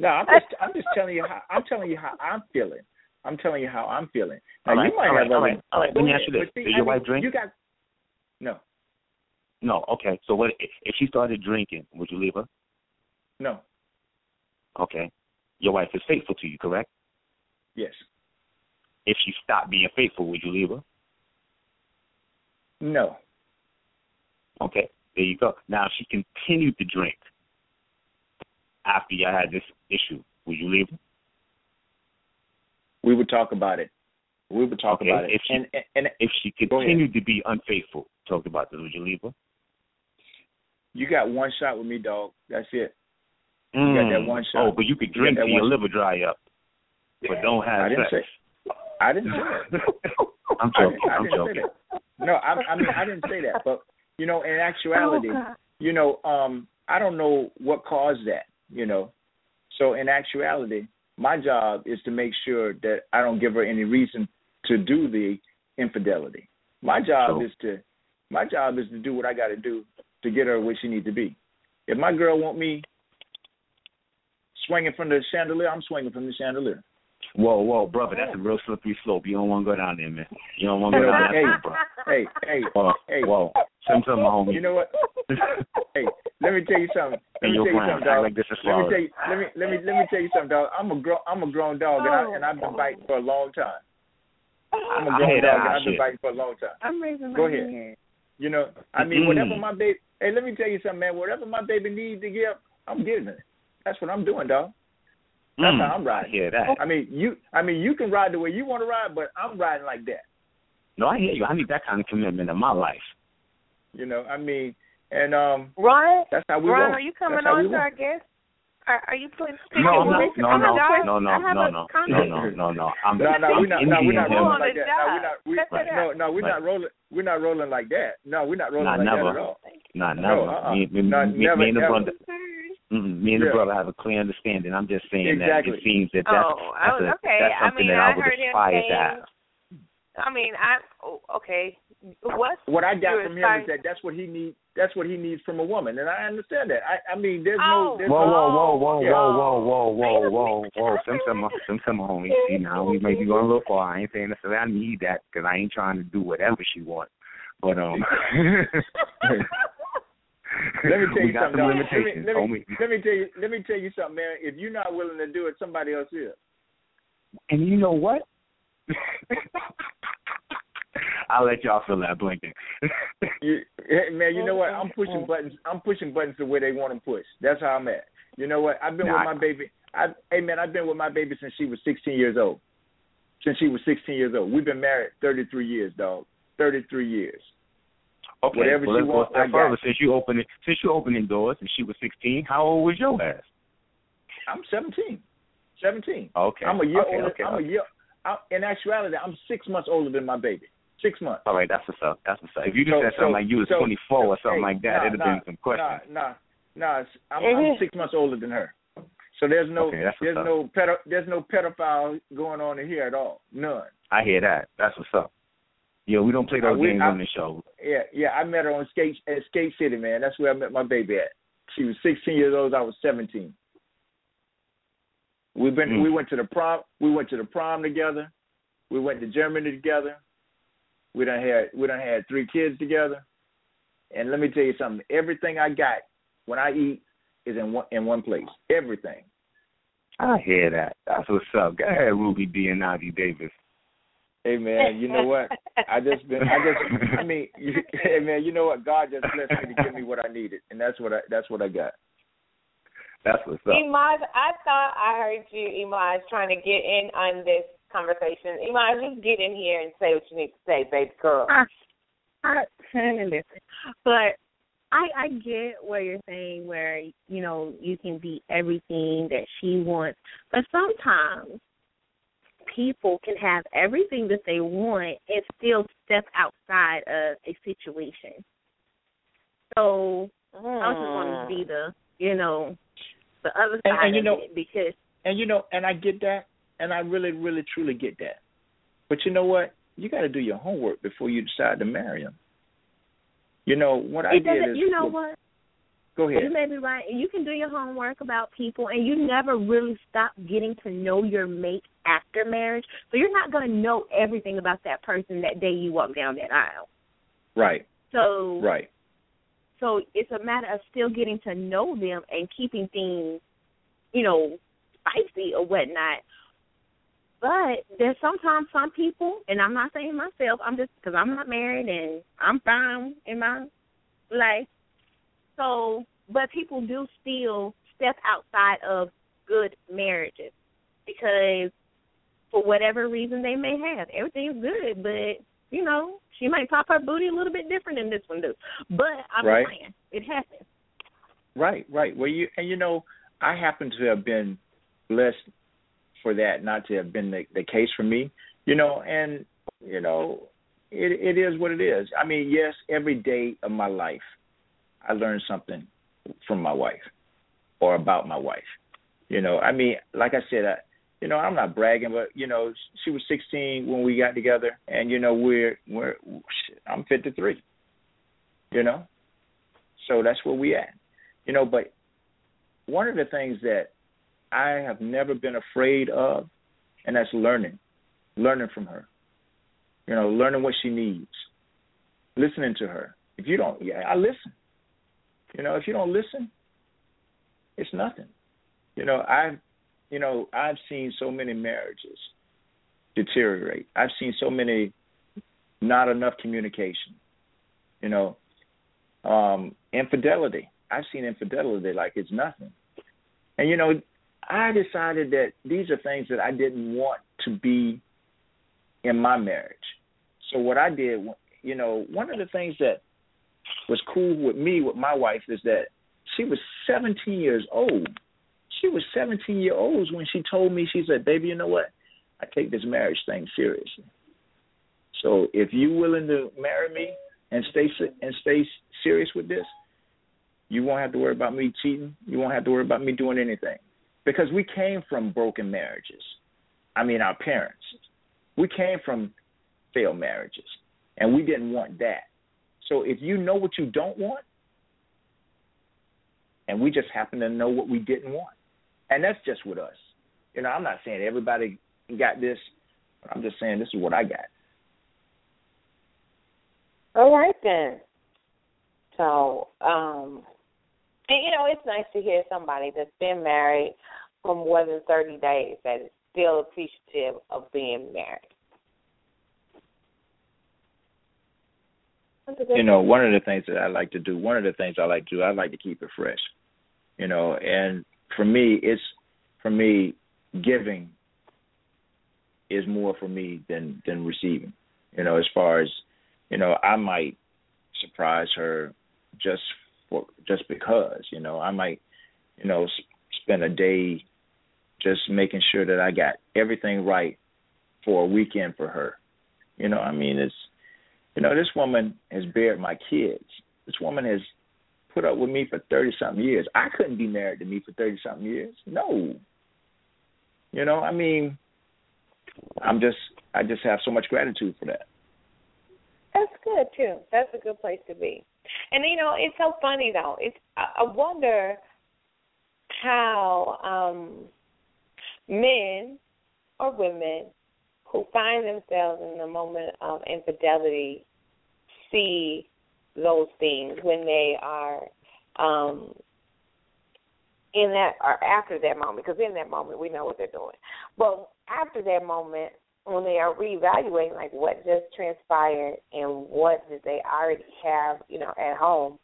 no, I'm just I'm just telling you how I'm telling you how I'm feeling. I'm telling you how I'm feeling. Now All right, you might all have right, all other. right, all right. Let me ask you this: Does I your mean, wife drink? You got no, No. Okay. So what if she started drinking? Would you leave her? no, Okay. Your wife is faithful to you, correct? yes, If she stopped being faithful, would you leave her? no. Okay. There you go. Now, if she continued to drink after you had this issue, would you leave her? We would talk about it. We would talk Okay, about it. if she- and, and and If she continued to be unfaithful, talked about this, would you leave her? you got one shot with me, dog. That's it. You got that Mm. one shot. Oh, but you could drink that till your liver dry up, but don't have I didn't sex. say. I didn't say that. I'm joking. I I'm joking. No, I, I mean I didn't say that. But you know, in actuality, you know, um, I don't know what caused that. You know, so in actuality, my job is to make sure that I don't give her any reason to do the infidelity. My job So- is to my job is to do what I got to do to get her where she needs to be. If my girl want me swinging from the chandelier, I'm swinging from the chandelier. Whoa, whoa, brother, that's a oh. real slippery slope. You don't want to go down there, man. You don't want to go down hey, bro. hey, hey, Whoa, hey. whoa. Send to my homie. You know what? hey, let me tell you something. Let And me tell you friends something, act dog. like this is let me tell you. Let me let me let me tell you something, dog. I'm a grown I'm a grown dog, and I oh. and I've been biting for a long time. I'm a I grown dog, and I've been biting for a long time. I'm raising my Go ahead. hand. You know, I mean, Mm-mm. whatever my baby. Hey, let me tell you something, man. Whatever my baby needs to give, I'm giving it. That's what I'm doing, dog. That's Mm, how I'm riding. I hear that. I mean, you. I mean, you can ride the way you want to ride, but I'm riding like that. No, I hear you. I need that kind of commitment in my life. You know, I mean, and um, Ron, that's how we Ron, roll. are you coming That's how we on to roll. our guest? Are, are you putting? No, I'm not. No, no, have a question. no, no, no, no, no, no, no, no. I'm, No, no, we're not. No, we're not rolling like that. No, we're not. We, Cut no, no, we're Right. not rolling. We're not rolling like that. No, we're not rolling Nah, like never. that at all. Nah, No, uh-uh. Me, me, No, me, never, me and the brother, mm, me and the brother have a clear understanding. I'm just saying Exactly. that it seems that that's, Oh, that's, a, okay. that's I something mean, that I, I would aspire to have. I mean, I oh, okay. What What I got from him is that that's what he needs. That's what he needs from a woman, and I understand that. I, I mean, there's Oh. no. There's Whoa, no, whoa, whoa, whoa, Yeah. whoa, whoa, whoa, whoa, Wait a whoa, whoa. Some some some some homie. See now we may be going a little far. I ain't saying necessarily I need that because I ain't trying to do whatever she wants. But um, Let me tell you something. dog. let me, let me, let me tell you. Let me tell you something, man. If you're not willing to do it, somebody else is. And you know what? I'll let y'all fill that blanket. you, man, you know what? I'm pushing buttons. I'm pushing buttons the way they want them pushed. That's how I'm at. You know what? I've been Nah, with my baby. I, hey man, I've been with my baby since she was 16 years old. Since she was 16 years old. We've been married 33 years, dog. 33 years. Okay, Whatever well, she let's go wants, step I got further. it. Since you opening, since you opening doors, and she was 16, how old was your ass? I'm 17. 17. Okay. I'm a year okay, older. Okay, I'm okay. a year. I, in actuality, I'm six months older than my baby. Six months. All right, that's what's up. That's what's up. If you just So- said something so- like you was so- 24 or something hey, like that, nah, it'd have nah, been some questions. Nah, nah, nah. I'm, I'm six months older than her. So there's no Okay, there's no pedo, there's no pedophile going on in here at all. None. I hear that. That's what's up. Yo, we don't play those we- games I- on this show. Yeah, yeah. I met her on skate at Skate City, man. That's where I met my baby at. She was 16 years old. I was 17. We've been. Mm. We went to the prom. We went to the prom together. We went to Germany together. We done had. We done had three kids together. And let me tell you something. Everything I got when I eat is in one in one place. Everything. I hear that. That's what's up. Go ahead, Ruby Dee and Ossie Davis. Hey man, you know what? I just been. I just. I mean, you, hey man, you know what? God just blessed me to give me what I needed, and that's what I. That's what I got. That's what's up. Imaj, I thought I heard you, Imaj, trying to get in on this conversation. Imaj, just get in here and say what you need to say, baby girl. I, I listen, but I I get what you're saying, where you know you can be everything that she wants, but sometimes people can have everything that they want and still step outside of a situation. So I just want to hmm. be the you know the other And- side and you of know- it because And you know, and I get that, and I really, really, truly get that. But you know what? You got to do your homework before you decide to marry him. You know what I did is You know what? Go ahead. You may be right. You can do your homework about people, and you never really stop getting to know your mate after marriage. So you're not going to know everything about that person that day you walk down that aisle. Right, So right, so it's a matter of still getting to know them and keeping things, you know, spicy or whatnot. But there's sometimes some people, and I'm not saying myself. I'm just because I'm not married and I'm fine in my life. So, but people do still step outside of good marriages because for whatever reason they may have, everything's good, but you know she might pop her booty a little bit different than this one do. But I'm Right. saying it happens. right, right. Well, you and you know, I happen to have been blessed for that not to have been the, the case for me. You know, and you know, it it is what it is. I mean, yes, every day of my life, I learn something from my wife or about my wife. You know, I mean, like I said, I, you know, I'm not bragging, but you know, she was 16 when we got together, and you know, we're we're I'm 53. You know, so that's where we at. You know, but one of the things that I have never been afraid of, and that's learning, learning from her. You know, learning what she needs, listening to her. If you don't, yeah, I listen. You know, if you don't listen, it's nothing. You know, I've, you know, I've seen so many marriages deteriorate. I've seen so many not enough communication. You know, um, infidelity. I've seen infidelity like it's nothing. And you know, I decided that these are things that I didn't want to be in my marriage. So what I did, you know, one of the things that was cool with me with my wife is that she was 17 years old. She was 17 year old when she told me she said, "Baby, you know what? I take this marriage thing seriously. So if you're willing to marry me and stay and stay serious with this, you won't have to worry about me cheating. You won't have to worry about me doing anything." Because we came from broken marriages. I mean, our parents. We came from failed marriages, and we didn't want that. So if you know what you don't want, and we just happen to know what we didn't want, and that's just with us. You know, I'm not saying everybody got this. But I'm just saying this is what I got. All right then. So, um, and you know, it's nice to hear somebody that's been married for more than thirty days that is still appreciative of being married. You know, one of the things that I like to do, one of the things I like to do, I like to keep it fresh. You know, and for me, it's for me giving is more for me than than receiving. You know, as far as you know, I might surprise her just for just because. You know, I might you know spend a day just making sure that I got everything right for a weekend for her. You know, I mean, it's you know, this woman has bared my kids. This woman has put up with me for thirty something years. I couldn't be married to me for thirty something years. No. You know, I mean, I'm just I just have so much gratitude for that. That's good too. That's a good place to be. And you know, it's so funny though. It's I wonder how um men or women who find themselves in the moment of infidelity see those things when they are um in that or after that moment because in that moment we know what they're doing. But after that moment when they are reevaluating like what just transpired and what did they already have you know at home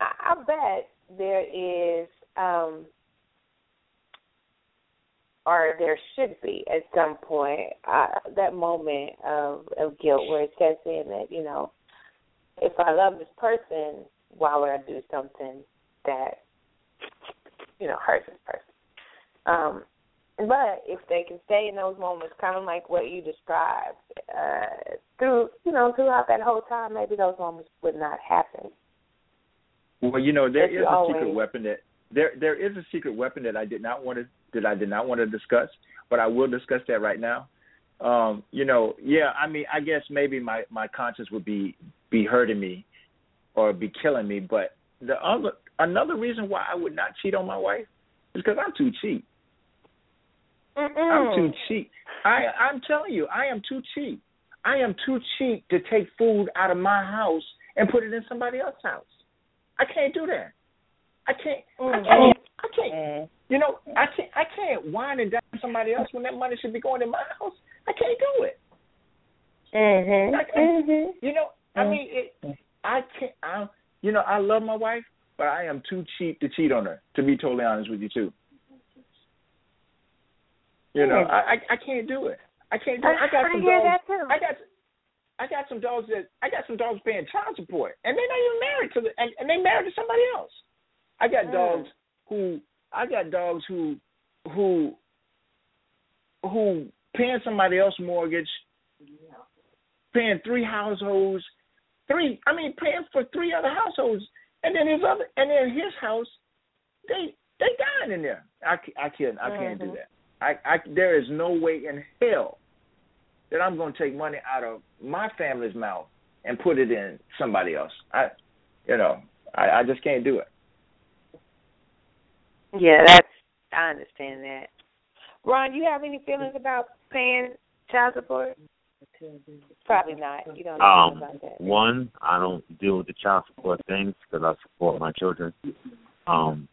i, I bet there is um or there should be at some point uh, that moment of, of guilt where it sets in that you know if I love this person, why would I do something that you know hurts this person? Um, but if they can stay in those moments, kind of like what you described, uh, through you know throughout that whole time, maybe those moments would not happen. Well, you know there If is a always- secret weapon that there there is a secret weapon that I did not want to that I did not want to discuss, but I will discuss that right now. Um, you know, yeah, I mean, I guess maybe my my conscience would be be hurting me or be killing me, but the other another reason why I would not cheat on my wife is because I'm too cheap. I'm too cheap. I I'm telling you, I am too cheap. I am too cheap to take food out of my house and put it in somebody else's house. I can't do that. I can't. I can't. I can't. You know, I can't. I can't wine and dine somebody else when that money should be going in my house. I can't do it. Mhm. I. Mhm. You know, I mean, it, I can't. I, you know, I love my wife, but I am too cheap to cheat on her. To be totally honest with you, too. You know, I I, I can't do it. I can't do it. I got I some hear dogs. I got. I got some dogs that I got some dogs paying child support, and they're not even married to the, and, and they married to somebody else. I got Mm. dogs who I got dogs who who who paying somebody else mortgage, paying three households, three I mean paying for three other households, and then his other and then his house, they they dying in there. I I can't I can't do Mhm. that. I I there is no way in hell that I'm going to take money out of my family's mouth and put it in somebody else. I you know I I just can't do it. Yeah, that's I understand that. Ron, you have any feelings about paying child support? Probably not. You don't know Um, about that. one, I don't deal with the child support things because I support my children. Um,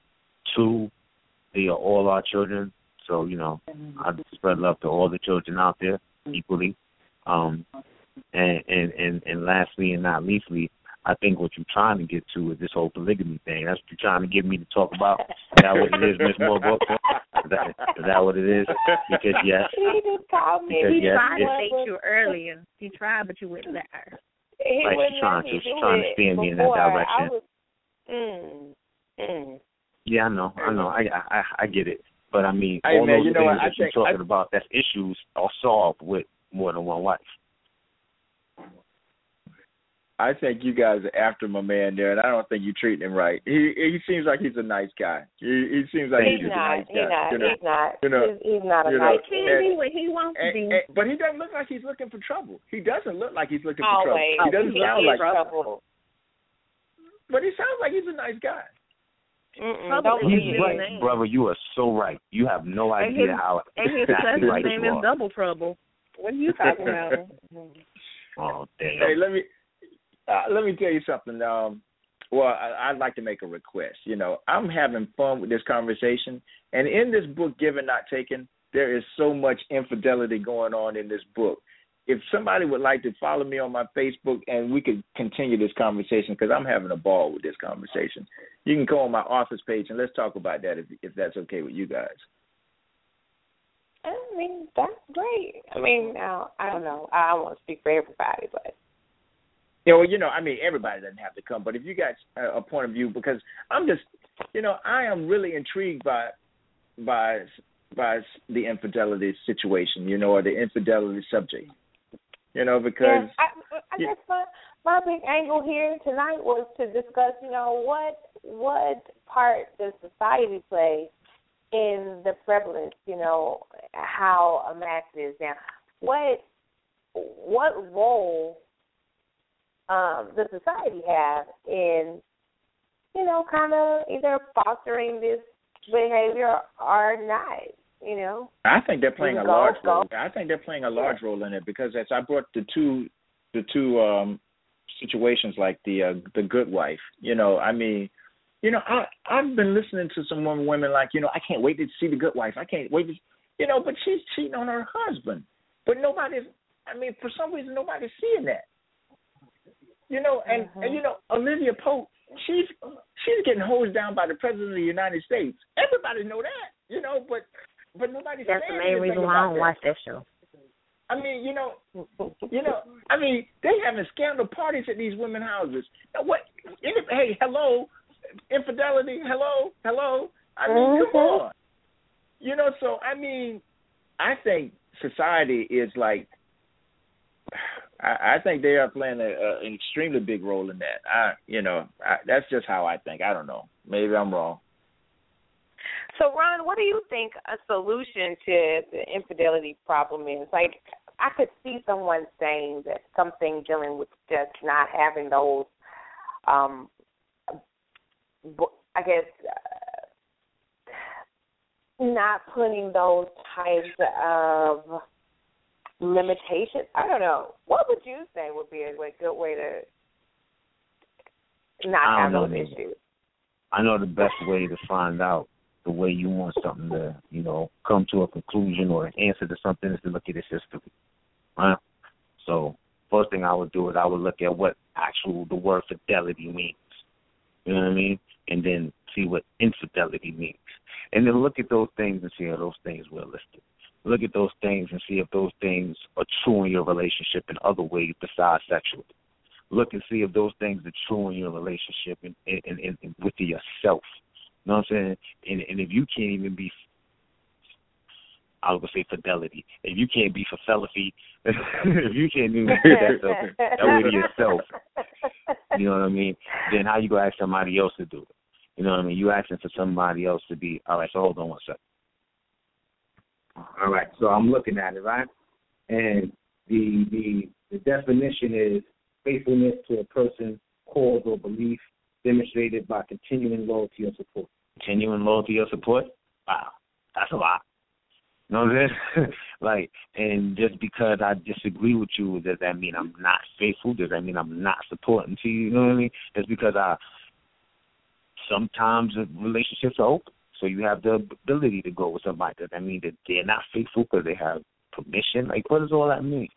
two, they are all our children, so you know I spread love to all the children out there equally. Um, and and and and lastly and not leastly, I think what you're trying to get to is this whole polygamy thing. That's what you're trying to get me to talk about. Is that what it is, Miss Moore? Is that, is that what it is? Because yes, He just called me. Because He yes, tried to date you earlier. He tried, but you wouldn't let her. He Like, wouldn't she's trying let me to- she's trying to it steer me in that direction. Was, mm, mm. Yeah, I know, I know, I I I get it, but I mean, Hey, all man, those you know things what? I that you're think- talking I- about, that's issues are solved with more than one wife. I think you guys are after my man there, and I don't think you're treating him right. He he seems like he's a nice guy. He he seems like He's he's, not. a nice guy. He's guy. not. you know? He's not. you know, he's, he's not a you know, nice He and- can be what he wants to be. and, but he doesn't look like he's looking for trouble. He doesn't look like he's looking for trouble. Always. He doesn't He sound like, trouble. but he sounds like he's a nice guy. Mm-mm, don't it. right, name. brother. You are so right. You have no idea And idea his- how And his exactly cousin's right name is. Double Trouble. What are you talking about? Oh damn. Hey, let me uh, let me tell you something. Um, well, I, I'd like to make a request. You know, I'm having fun with this conversation, and in this book, "Given Not Taken," there is so much infidelity going on in this book. if somebody would like to follow me on my Facebook and we could continue this conversation because I'm having a ball with this conversation. You can go on my office page and let's talk about that if if that's okay with you guys. I mean, that's great. I mean, now I don't know. I don't want to speak for everybody, but yeah, well, you know, I mean, everybody doesn't have to come, but if you got a, a point of view, because I'm just, you know, I am really intrigued by by by the infidelity situation, you know, or the infidelity subject, you know, because yeah, I, I guess my my big angle here tonight was to discuss, you know, what what part does society play in the prevalence, you know, how a match is now. What what role um, the society have in, you know, kind of either fostering this behavior or not. You know, I think they're playing a large role. I think they're playing a large role in it because as I brought the two, the two um situations like the uh, the good wife. You know, I mean, you know, I I've been listening to some women, women like, you know, I can't wait to see the good wife. I can't wait to, you know, but she's cheating on her husband. But nobody's. I mean, for some reason, nobody's seeing that. You know, and and you know, Olivia Pope, she's she's getting hosed down by the president of the United States. Everybody know that, you know, but but nobody's That's the main reason why I don't that. watch that show. I mean, you know, you know, I mean, they having scandal parties at these women houses. What? Hey, hello, infidelity. Hello, hello. I mean, mm-hmm. come on. You know, so I mean, I think society is like I, I think they are playing a, a, an extremely big role in that. I, you know, I, that's just how I think. I don't know. Maybe I'm wrong. So, Ron, what do you think a solution to the infidelity problem is? Like, I could see someone saying that something dealing with just not having those, um, I guess, uh, not putting those types of limitations. I don't know. What would you say would be a good way to not have those issues? I know the best way to find out the way you want something to, you know, come to a conclusion or an answer to something is to look at its history. Right? So first thing I would do is I would look at what actual the word fidelity means. You know what I mean? And then see what infidelity means. And then look at those things and see how those things realistic look at those things and see if those things are true in your relationship in other ways besides sexually. Look and see if those things are true in your relationship and, and, and, and with yourself. You know what I'm saying? And, and if you can't even be, I was gonna say fidelity. If you can't be fidelity, if you can't even do that that way to yourself, you know what I mean? Then how you gonna ask somebody else to do it? You know what I mean? You asking for somebody else to be all right. So hold on one second. All right, so I'm looking at it, right? And the the the definition is faithfulness to a person, cause, or belief demonstrated by continuing loyalty or support. Continuing loyalty or support? Wow, that's a lot. You know what I'm saying? like, and just because I disagree with you, does that mean I'm not faithful? Does that mean I'm not supporting to you? You know what I mean? Just because I sometimes relationships are open. So you have the ability to go with somebody. Does that mean that they're not faithful because they have permission? Like, what does all that mean?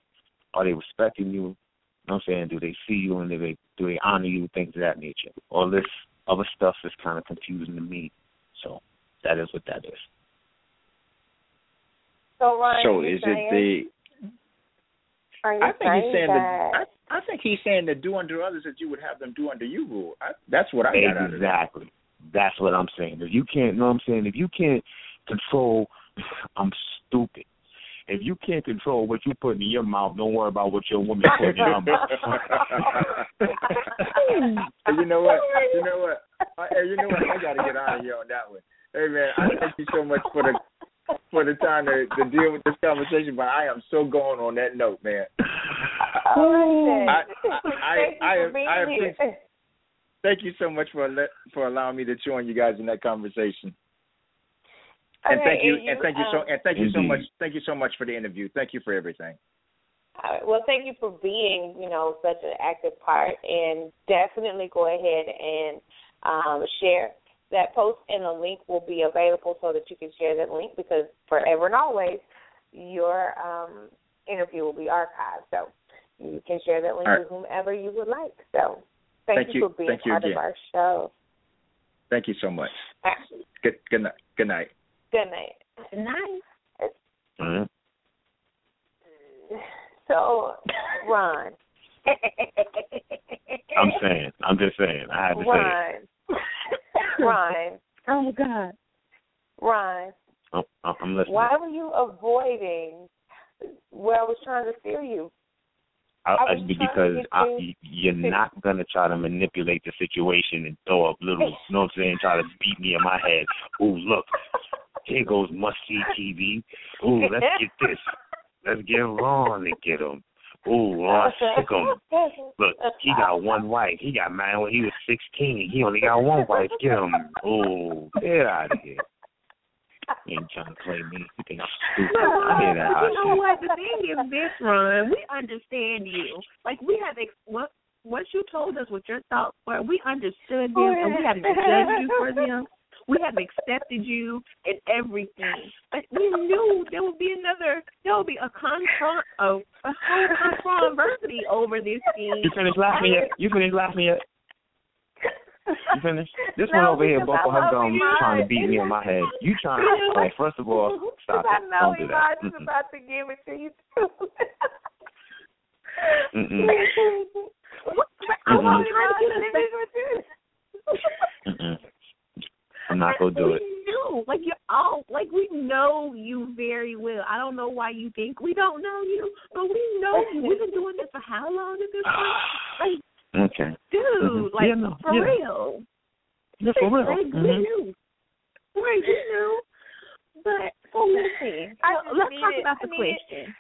Are they respecting you? You know what I'm saying? Do they see you and do they do they honor you? Things of that nature. All this other stuff is kind of confusing to me. So that is what that is. So Ryan, so is saying, it the? I think he's saying that, that I, I think he's saying that do unto others as you would have them do unto you rule. I, that's what I got out of that. Exactly. That's what I'm saying. If you can't, you know what I'm saying? If you can't control, I'm stupid. If you can't control what you put in your mouth, don't worry about what your woman put in your mouth. you know what? You know what? Uh, hey, you know what? I got to get out of here on that one. Hey man, I thank you so much for the for the time to, to deal with this conversation, but I am so going on that note, man. I, I, I, I, I, I appreciate thank you so much for for allowing me to join you guys in that conversation. Okay, and thank you, and, you, and thank you um, so and thank you so much thank you so much for the interview. Thank you for everything. All right. Well, thank you for being, you know, such an active part, and definitely go ahead and um, share that post, and the link will be available so that you can share that link because forever and always, your um, interview will be archived. So you can share that link All right. with whomever you would like. So thank, Thank you. for being Thank you part again. of our show. Thank you so much. Actually, Good good night. Good night. good night. Good night. Mhm. So, Ron. I'm saying. I'm just saying. I had to say it. Ron. Ron. Oh God. Ron. I'm, I'm listening. Why were you avoiding where I was trying to steer you? I, I because I, you you're not gonna try to manipulate the situation and throw up little, you know what I'm saying? Try to beat me in my head. Ooh, look, here goes must see TV. Ooh, let's get this. Let's get Ron and get him. Ooh, Ron sick him. Look, he got one wife. He got married when he was 16. He only got one wife. Get him. Ooh, get out of here. You ain't trying to play me. You think I'm stupid? I hear that hot you know what? The thing is this, Ron. We understand you. Like we have ex- what once you told us what your thoughts were, we understood them, and we haven't judged you for them. We have accepted you and everything, but we knew there would be another. There would be a confront, a, a whole controversy over this thing. You finished laughing yet? You finished laughing yet? You finished? This one over here, both I of her gums trying to beat me in my head. You trying? Like, first of all, stop I it. know Don't do that. is Mm-mm. about to give it to you too. Mm-mm. I was trying to get us Mm-mm. I'm not gonna do it. Knew, like you're all, like we know you very well. I don't know why you think we don't know you, but we know you. We've been doing this for how long at this point? Like, Okay. dude, Mhm. like Yeah, no, for yeah. real. Yeah, for real. Like we Mhm. knew, right? We knew. But so listen, I so let's talk it. about the need it. question.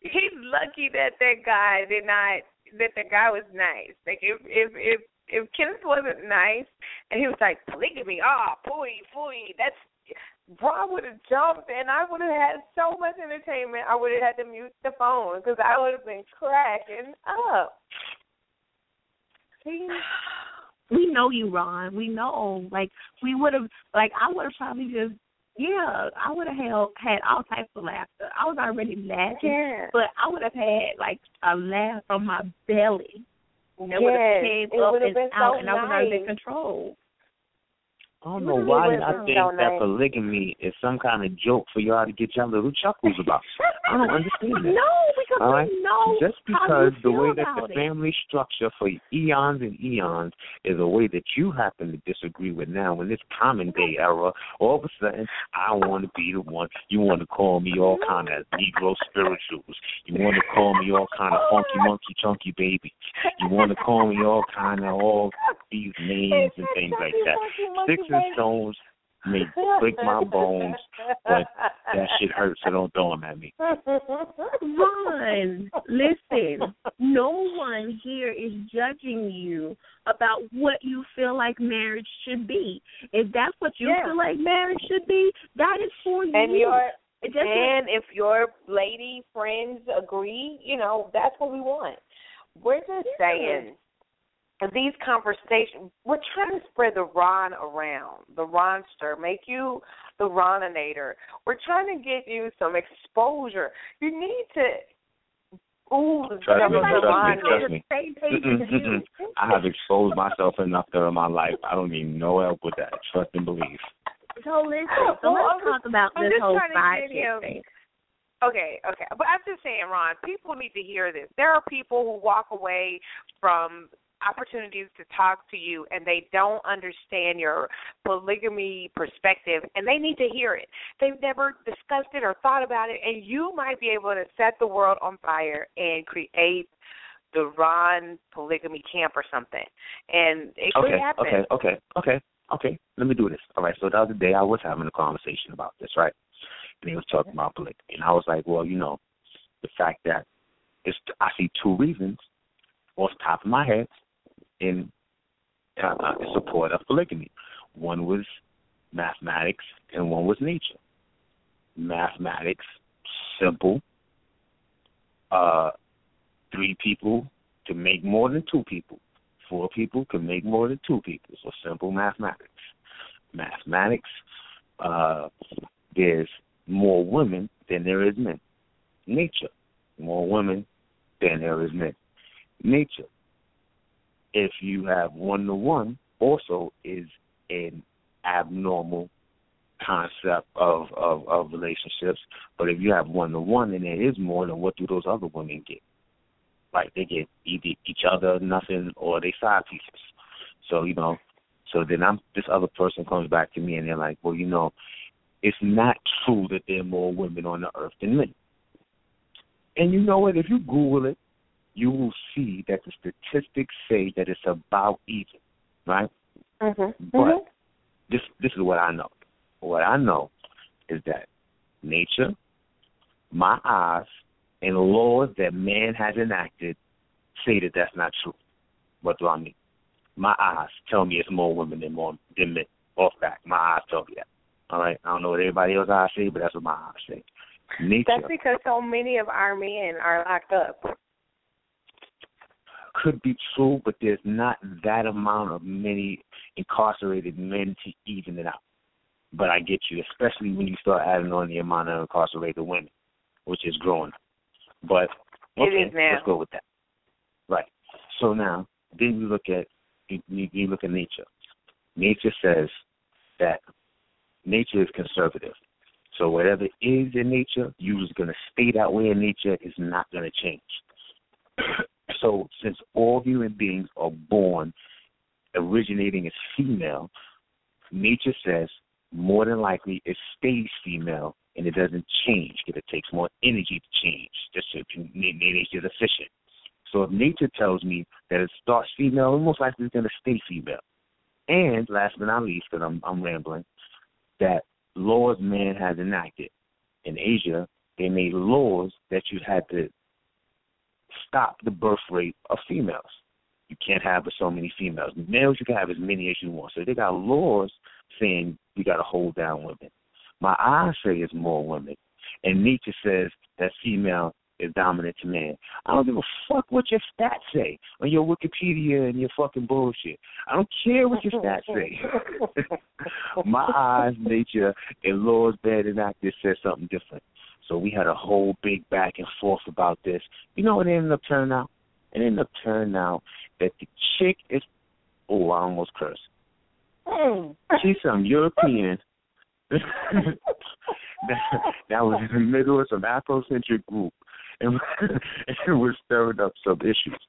He's lucky that that guy did not. That the guy was nice. Like if if if if Kenneth wasn't nice and he was like polygamy, ah, oh, pooey, pooey, that's. Ron would have jumped and I would have had so much entertainment. I would have had to mute the phone because I would have been cracking up. See? we know you, Ron. We know. Like we would have, like I would have probably just, yeah, I would have held had all types of laughter. I was already laughing, Yeah. but I would have had like a laugh from my belly. That would Yes, have came it up would have and been out, so and I would have been nice. I don't know why was think that polygamy is some kind of joke for y'all to get y'all little chuckles about. I don't understand that. No, because All right. we know Just because the way that the it. family structure for eons and eons is a way that you happen to disagree with now in this common day era, all of a sudden I want to be the one. You want to call me all kind of Negro spirituals. You want to call me all kind of funky monkey chunky baby. You want to call me all kind of all these names and things like that. Sticks and stones may break my bones, but that shit hurts, so don't throw them at me. Ron, listen, no one here is judging you about what you feel like marriage should be. If that's what you Yeah. feel like marriage should be, that is for you. and your and if your lady friends agree, you know, that's what we want. We're just saying these conversations we're trying to spread the Ron around, the Ronster, make you the Roninator. We're trying to get you some exposure. You need to ooh Trust me, trust me, trust me. Mm-mm, mm-mm. I have exposed myself enough there in my life. I don't need no help with that. Trust and believe. So listen, oh, so Well, let's oh, talk about I'm this just whole trying side get thing. Okay, okay. But I'm just saying, Ron, people need to hear this. There are people who walk away from opportunities to talk to you and they don't understand your polygamy perspective and they need to hear it. They've never discussed it or thought about it and you might be able to set the world on fire and create the Ron polygamy camp or something. And it could Okay, happen. okay, okay, okay, okay. Let me do this. All right. So the other day I was having a conversation about this, right? And he was talking about polygamy, and I was like, well, you know, the fact that it's I see two reasons off the top of my head in uh, support of polygamy. One was mathematics, and one was nature. Mathematics, simple. Uh, three people can make more than two people. Four people can make more than two people. So simple mathematics. Mathematics, uh, there's more women than there is men. Nature. more women than there is men. Nature, if you have one to one, also is an abnormal concept of, of of relationships. But if you have one to one and there is more, then what do those other women get? Like they get either each other nothing or they side pieces. So you know, so then I'm this other person comes back to me and they're like, well, you know, it's not true that there are more women on the earth than men. And you know what? If you Google it, you will see that the statistics say that it's about even, right? Mm-hmm. But this this is what I know. What I know is that nature, my eyes, and laws that man has enacted say that that's not true. What do I mean? My eyes tell me it's more women than more than men. Off back, my eyes tell me that. All right, I don't know what everybody else eyes say, but that's what my eyes say. Nature That's because so many of our men are locked up. Could be true, but there's not that amount of many incarcerated men to even it out. But I get you, especially when you start adding on the amount of incarcerated women, which is growing. But okay, let's go with that. Right. So now, then you look at you, look at nature. Nature says that nature is conservative. So whatever is in nature, you is going to stay that way in nature. is not going to change. So since all human beings are born originating as female, nature says more than likely it stays female and it doesn't change because it takes more energy to change. Just so nature is efficient. So if nature tells me that it starts female, it most likely it's going to stay female. And last but not least, because I'm, I'm rambling, that laws man has enacted. In Asia, they made laws that you had to stop the birth rate of females. You can't have so many females. Males, you can have as many as you want. So they got laws saying you got to hold down women. My eyes say it's more women, and nature says that female is dominant to man. I don't give a fuck what your stats say on your Wikipedia and your fucking bullshit. I don't care what your stats say. My eyes, nature, and laws bad and active said something different. So we had a whole big back and forth about this. You know what it ended up turning out? It ended up turning out that the chick is oh, I almost cursed. Hmm. She's some European that, that was in the middle of some Afrocentric group and it was stirring up some issues.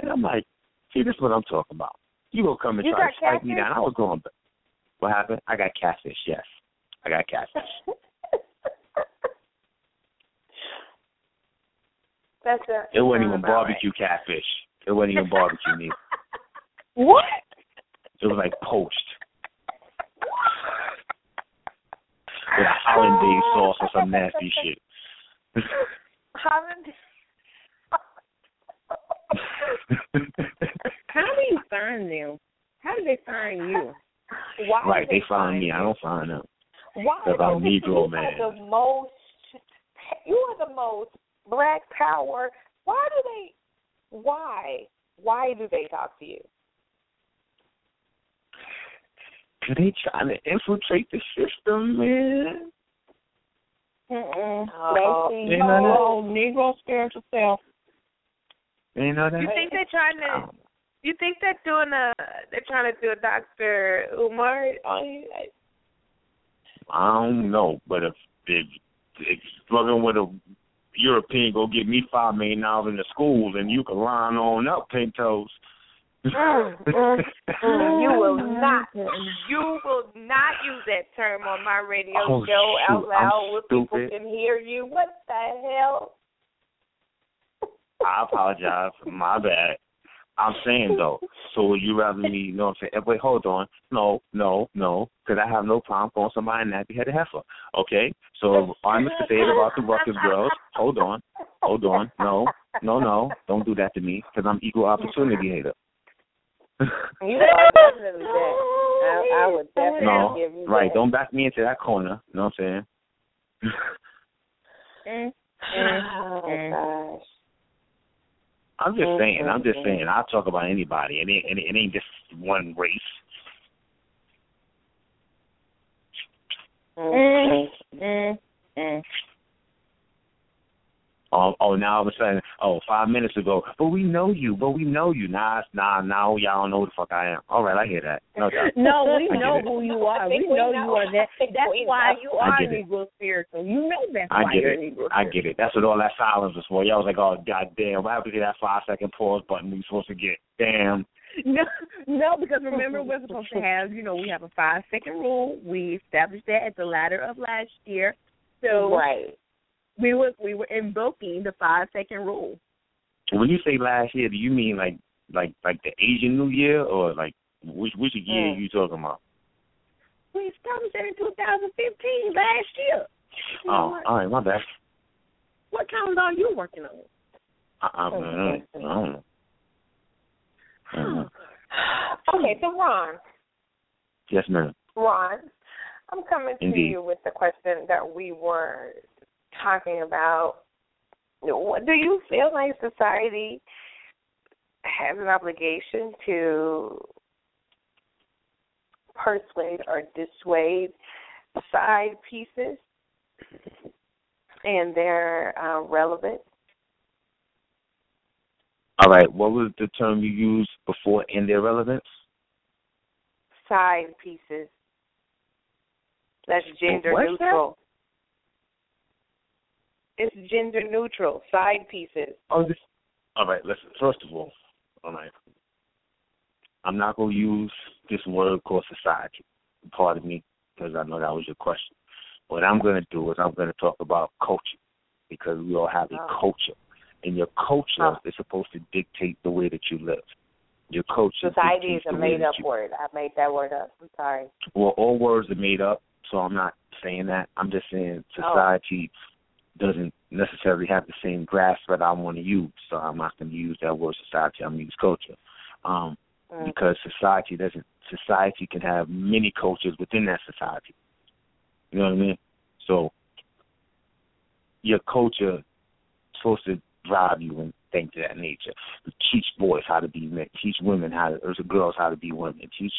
And I'm like, see, this is what I'm talking about. You gonna come and You try to strike me down. I was going back. What happened? I got catfish, yes. I got catfish. That's a, It wasn't uh, even about barbecue catfish. It wasn't even barbecue meat. What? It was like poached. With a hollandaise sauce or some nasty shit. Holland. How do you find them? How do they find you? Why right, they find find me. I don't find them. Why They're about do they- Negro you man. Are the most. You are the most black power. Why do they? Why? Why do they talk to you? They trying to infiltrate the system, man. Mm-mm. Oh. That's You know that? oh, Negro spiritual self. You know that? You think they're trying to? Oh. You think they're doing a? They're trying to do a Doctor Umar on you? I don't know, but if if, if struggling with a European go get me five million dollars in the school, then you can line on up, pink toes. Mm, mm, mm. You will not. You will not use that term on my radio Oh, show out loud I'm where people stupid. can hear you. What the hell? I apologize. My bad. I'm saying though. So would you rather me? You know what I'm saying? Wait, hold on. No, no, no. Because I have no problem calling somebody a nappy headed heifer. Okay. So I'm Mr. Say it about the Ruckus girls. Hold on. Hold on. No, no, no. Don't do that to me because I'm equal opportunity hater. You are definitely that. I, I would definitely no, give you right. that. Don't back me into that corner. You know what I'm saying? Mm, Oh mm. gosh. I'm just saying. I'm just saying. I'll talk about anybody. And it ain't. It ain't just one race. Mm, mm, mm. Oh, oh, now all of a sudden, oh, five minutes ago, but we know you, but we know you. Nah, nah, now y'all don't know who the fuck I am. All right, I hear that. No. No, we know who you are. I We we know know. you are that. That's we why know. you are get it. Negro spiritual. You know that's I why get you're it. Negro I get it. That's what all that silence was for. Y'all was like, oh, goddamn, what happened to that five second pause button we supposed to get? Damn. No, no, because remember we're supposed to have, you know, we have a five second rule. We established that at the latter of last year. So Right. We were we were invoking the five second rule. When you say last year, do you mean like like like the Asian New Year or like which which year Mm. you talking about? We established that in 2015 last year. You Oh, all right, my bad. what calendar are you working on? I, don't know. I don't know. I don't know. Okay, so Ron, Yes, ma'am. Ron, I'm coming to you with the question that we were talking about. What do you feel like society has an obligation to persuade or dissuade side pieces and their uh, relevance? All right, what was the term you used before in their relevance? Side pieces. That's gender What's that? It's gender neutral. Side pieces. Oh, this. All right, listen. First of all, all right. I'm not going to use this word called society. Pardon me, because I know that was your question. What I'm going to do is I'm going to talk about culture, because we all have a Oh. culture, and your culture Oh. is supposed to dictate the way that you live. Your culture. Society is a made-up you- word. I made that word up. I'm sorry. Well, all words are made up, so I'm not saying that. I'm just saying Oh. Doesn't necessarily have the same grasp that I want to use. So I'm not going to use that word society. I'm going to use culture, um, Mm. because society doesn't. Society can have many cultures within that society. You know what I mean? So your culture is supposed to drive you and things of that nature. Teach boys how to be men. Teach women how to, or girls how to be women. Teach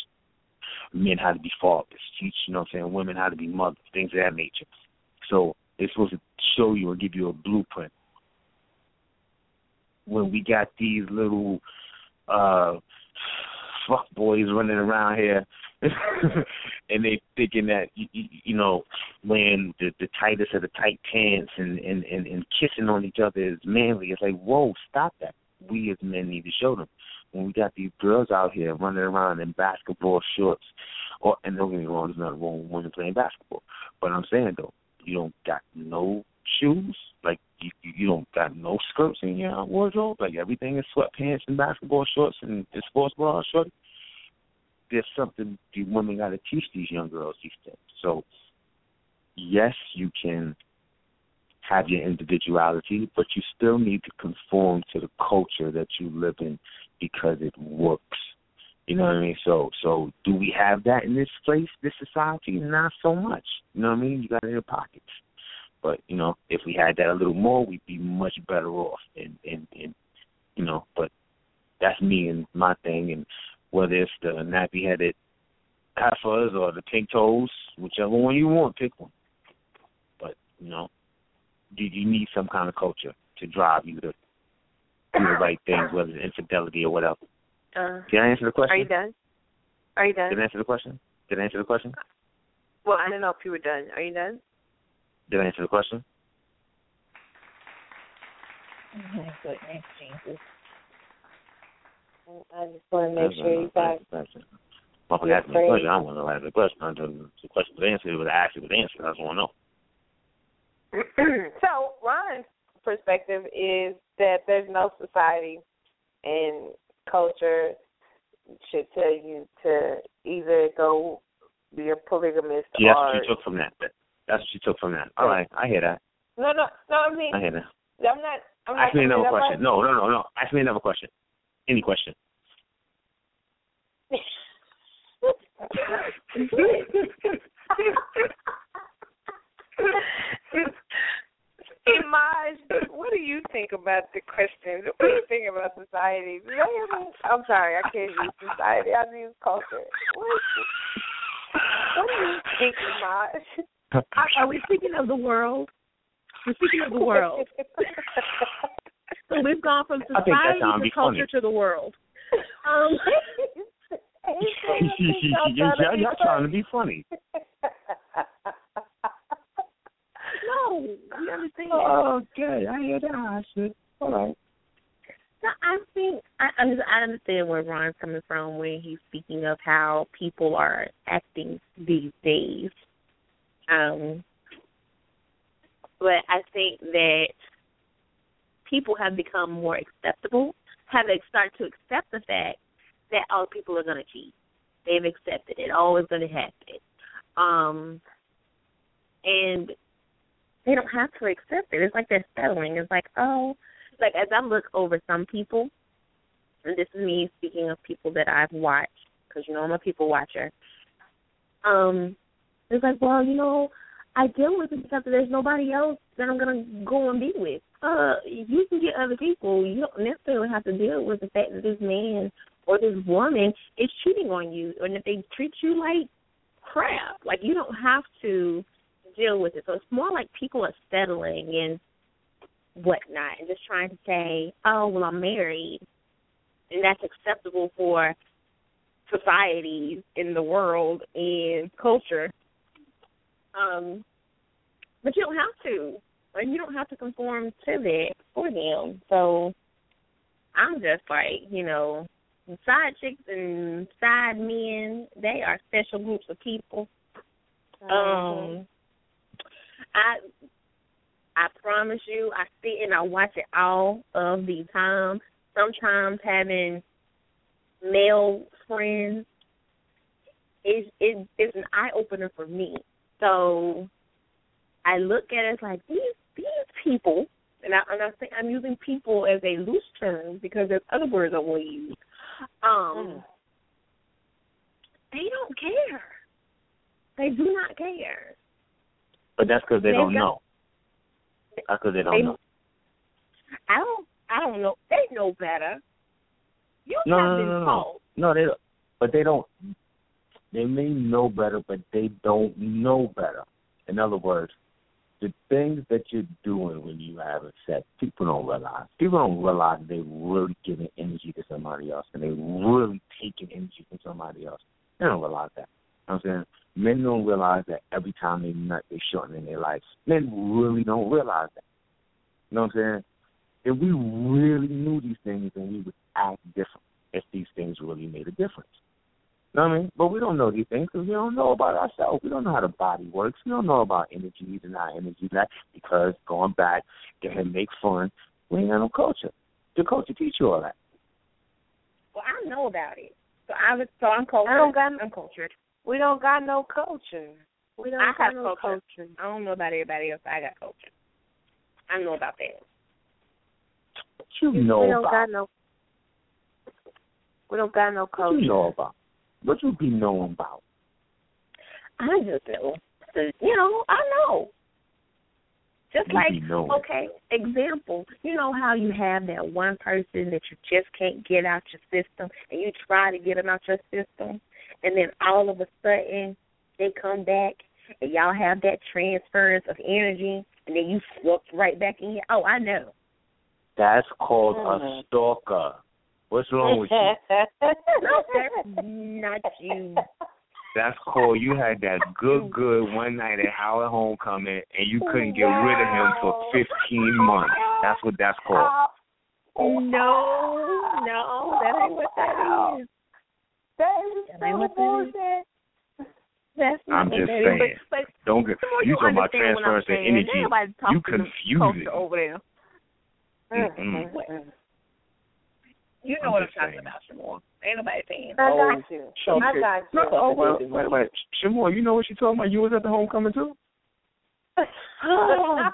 men how to be fathers. Teach, you know what I'm saying, women how to be mothers, things of that nature. So it's supposed to show you or give you a blueprint. When we got these little uh fuck boys running around here and they thinking that you, you, know wearing the the tightest of the tight pants and, and and and kissing on each other is manly. It's like whoa, stop that. We as men need to show them. When we got these girls out here running around in basketball shorts, or and don't get me wrong, there's nothing wrong with women playing basketball. But I'm saying though, you don't got no shoes, like you you don't got no skirts in your wardrobe, like everything is sweatpants and basketball shorts and, and sports bras, shorty there's something the women got to teach these young girls these things. So, yes, you can have your individuality, but you still need to conform to the culture that you live in because it works. You know what I mean? So, so do we have that in this place, this society? Not so much. You know what I mean? You got it in your pockets. But you know, if we had that a little more, we'd be much better off. And and and you know, but that's me and my thing. And whether it's the nappy headed heifers or the pink toes, whichever one you want, pick one. But, you know, you, you need some kind of culture to drive you to do the right things, whether it's infidelity or whatever. Uh, Did I answer the question? are you done? Are you done? Did I answer the question? Did I answer the question? Well, I don't know if you were done. Are you done? Did I answer the question? Goodness, Jesus. I just want to make sure you got. Motherfucker asked me a question. I want to know the question. I don't- The question was answered. It was actually was answered. I just want to know. so Ron's perspective is that there's no society and culture should tell you to either go be a polygamist See, that's or what you took from that. That- That's what you took from that. All right, I hear that. no, no, no. I mean, I hear that. I'm not. I'm not Ask me another question. right. No, no, no, no. Ask me another question. Any question. Imaj, what do you think about the question? What do you think about society? Do they ever- I'm sorry, I can't use society. I use culture. What, what do you think, Imaj? Are, are we speaking of the world? We're speaking of the world. so we've gone from I think that society to culture funny. to the world. Um, y'all, y'all trying to be funny. no, you understand? Oh, okay, I hear that. I said, all right. No, I think I I understand where Ron's coming from when he's speaking of how people are acting these days. Um, but I think that people have become more acceptable, have started to accept the fact that all people are going to cheat. They've accepted it. Always going to happen. Um, and they don't have to accept it. It's like they're settling. It's like, oh, like as I look over some people, and this is me speaking of people that I've watched, because you know I'm a people watcher. Um, it's like, well, you know, I deal with it because there's nobody else that I'm gonna go and be with. Uh, you can get other people. You don't necessarily have to deal with the fact that this man or this woman is cheating on you, and if they treat you like crap, like you don't have to deal with it. So it's more like people are settling and whatnot and just trying to say, oh, well, I'm married. And that's acceptable for society in the world and culture. Um, but you don't have to. Like, you don't have to conform to that for them. So I'm just like, you know, side chicks and side men, they are special groups of people. Um, I I promise you, I sit and I watch it all of the time. Sometimes having male friends is it is an eye opener for me. So I look at it like these these people, and I and I think I'm using people as a loose term because there's other words I want to use. Um, they don't care. They do not care. But that's because they They've don't got- know. That's because they don't They- know. I don't. I don't know. They know better. You No, have no, been no, no, no. They don't. But they don't. They may know better, but they don't know better. In other words, the things that you're doing when you have a sex, people don't realize. People don't realize they're really giving energy to somebody else, and they're really taking energy from somebody else. They don't realize that. You know what I'm saying men don't realize that every time they nut, they shortening their lives. Men really don't realize that. You know what I'm saying? If we really knew these things, then we would act different. If these things really made a difference. You know what I mean? But we don't know these things because we don't know about ourselves. We don't know how the body works. We don't know about energies and how energies act because going back, go ahead and make fun. We ain't got no culture. The culture teach you all that. Well, I know about it. So I was. So I'm cultured. I don't got- I'm cultured. We don't got no culture. We don't I got have no culture. culture. I don't know about everybody else. I got culture. I know about that. What you we know don't about? got no. We don't got no culture. What culture. you know about? What you be knowing about? I just know. So, You know, I know. Just You like okay, example. You know how you have that one person that you just can't get out your system, and you try to get them out your system, and then all of a sudden they come back, and y'all have that transference of energy, and then you slip right back in. Oh, I know. That's called a Mhm. stalker. What's wrong with you? No, that's not you. That's called you had that good good one night at Howard Homecoming and you couldn't get rid of him for fifteen months. That's what that's called. No, no, that ain't what that is. That is That ain't so what that is. bullshit. That's not I'm what just that is. saying. But, but Don't get the more you talking about understand what transference of energy. You to the confuse it. over there. Mm-mm. You know I'm what I'm talking saying. about, Sh' Moore. Ain't nobody saying. I got you. I got you. No, oh, wait, wait, wait. Sh' Moore, you know what she told me? You was at the homecoming too? Oh.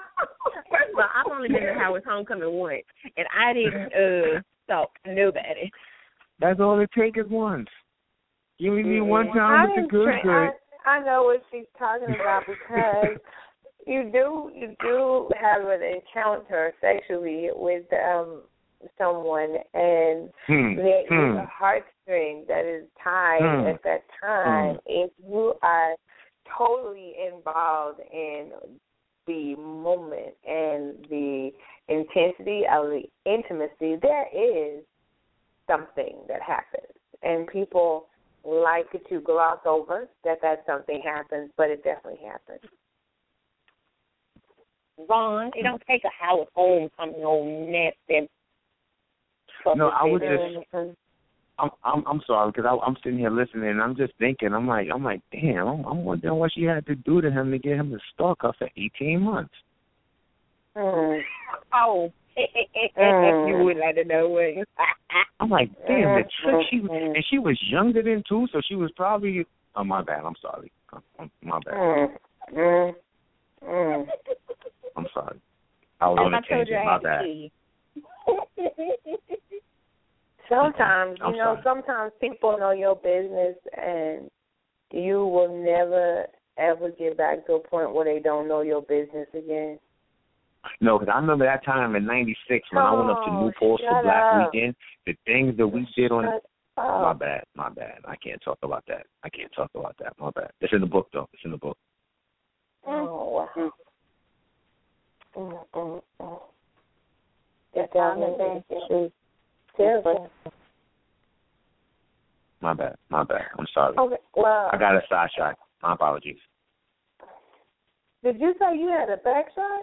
First of all, I've only been to Howard's homecoming once, and I didn't uh talk to nobody. That's all it takes is once. You only need one I time with the good tra- good. I, I know what she's talking about because you do you do have an encounter sexually with um someone and Hmm. there is Hmm. a heartstring that is tied Hmm. at that time. If you are totally involved in the moment and and the intensity of the intimacy, there is something that happens, and people like to gloss over that that something happens, but it definitely happens. Vaughn, it don't take a Howard Home coming on nasty. No, I was just. I'm I'm I'm sorry because I'm sitting here listening and I'm just thinking I'm like I'm like damn I'm, I'm wondering what she had to do to him to get him to stalk her for 18 months. Mm. Oh, Mm. you would like to know what? I'm like damn the trick she Mm. and she was younger than two, so she was probably oh my bad I'm sorry I'm, I'm- my bad Mm. Mm. Mm. I'm sorry I was on I a told you tangent I my bad. see you. Sometimes, I'm you know, sorry. sometimes people know your business and you will never ever get back to a point where they don't know your business again. No, because I remember that time in '96 when I went up to Oh, Newport for Black up. Weekend. The things that we did on Shut my bad, my bad. I can't talk about that. I can't talk about that. My bad. It's in the book though. It's in the book. Oh, wow. Mm, mm, mm. That definitely is true. Terrible. My bad. My bad. I'm sorry. Okay, well, I got a side shot. My apologies. did you say you had a back shot?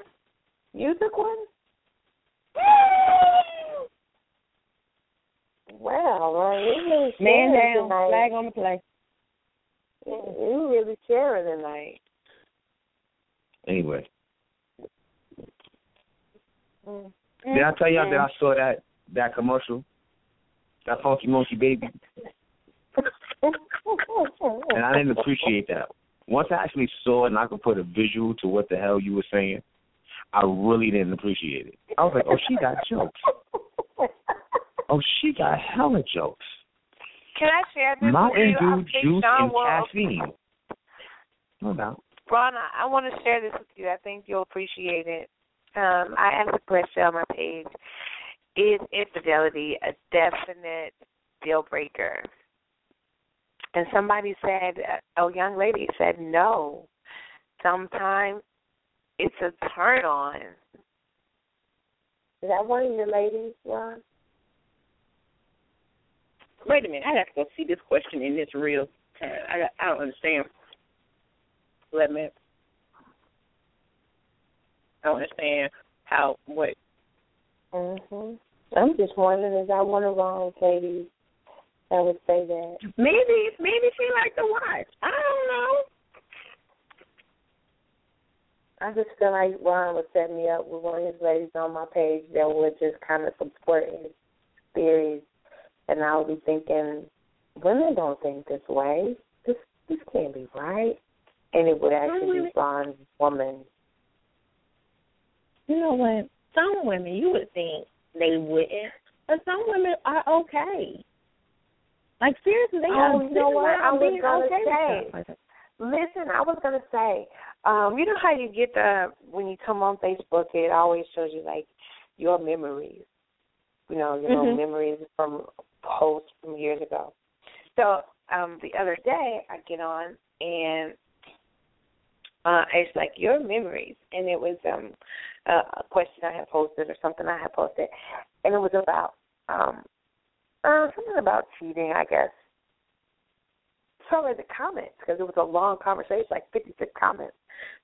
You took one? Wow, man, you really Man down, tonight. flag on the play. You really sharing tonight. Anyway, Mm. did I tell y'all that I saw that that commercial? That Funky Monkey Baby, and I didn't appreciate that. Once I actually saw it and I could put a visual to what the hell you were saying, I really didn't appreciate it. I was like, oh, she got jokes. Oh, she got hella jokes. Can I share this Mountain with you? I Dew, think juice, Sean and will- caffeine. No doubt. Ron, I, I want to share this with you. I think you'll appreciate it. Um, I asked a question on my page. Is infidelity a definite deal breaker? And somebody said, a young lady said, no. Sometimes it's a turn on. Is that one of your ladies, Ron? Wait a minute, I have to go see this question in this real time. I got- I don't understand. Let me. I don't understand how what. Mhm. I'm just wondering, is that one of Ron's ladies that would say that? Maybe maybe she like to watch. I don't know. I just feel like Ron would set me up with one of his ladies on my page that would just kind of support his theories, and I would be thinking, women don't think this way. This this can't be right, and it would actually be Ron's woman. You know what? Some women you would think they wouldn't, but some women are okay. Like seriously, they Oh, are. you know what? I was being gonna okay say. Stuff like that. Listen, I was gonna say, um, you know how you get the when you come on Facebook, it always shows you like your memories. You know, your Mhm. memories from posts from years ago. So um the other day I get on and uh it's like your memories and it was um a, a question I had posted or something I had posted and it was about um uh, something about cheating, I guess. I read the comments because it was a long conversation, like 56 comments.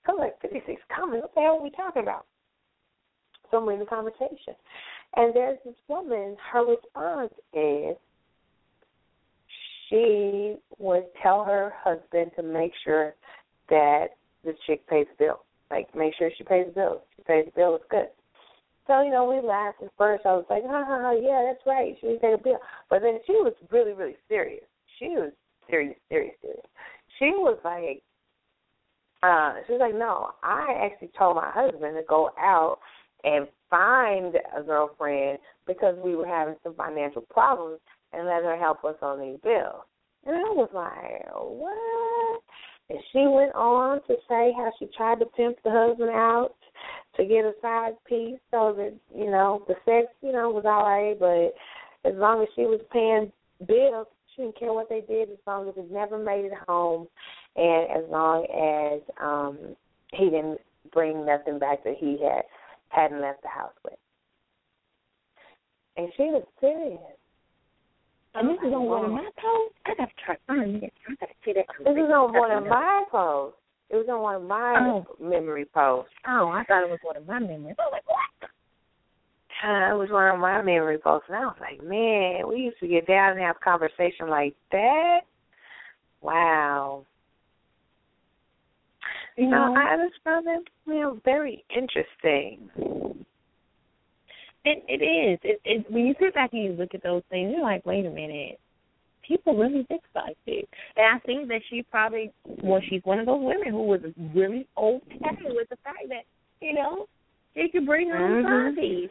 So like, 56 comments? What the hell are we talking about? So I'm reading the conversation. And there's this woman, her response is she would tell her husband to make sure that the chick pays the bill. Like, make sure she pays the bill. She pays the bill, it's good. So, you know, we laughed at first. I was like, ha ha ha, yeah, that's right. She didn't pay the bill. But then she was really, really serious. She was serious, serious, serious. She was like, uh, she was like, no, I actually told my husband to go out and find a girlfriend because we were having some financial problems and let her help us on these bills. And I was like, what? And she went on to say how she tried to pimp the husband out to get a side piece so that, you know, the sex, you know, was all right, but as long as she was paying bills, didn't care what they did as long as it never made it home and as long as um he didn't bring nothing back that he had hadn't left the house with. And she was serious. And this is on one of my posts. I gotta try to find it. I gotta see that. This is on one of my posts. It was on one of my Oh. memory posts. Oh, I thought it was one of my memories. I was like, what? Uh, it was one of my memory posts, and I was like, man, we used to get down and have conversation like that. Wow. You No, know, I just found that you know very interesting. It it is. It, it when you sit back and you look at those things, you're like, wait a minute. People really think like this. And I think that she probably well, she's one of those women who was really okay with the fact that, you know, she could bring her own Mhm.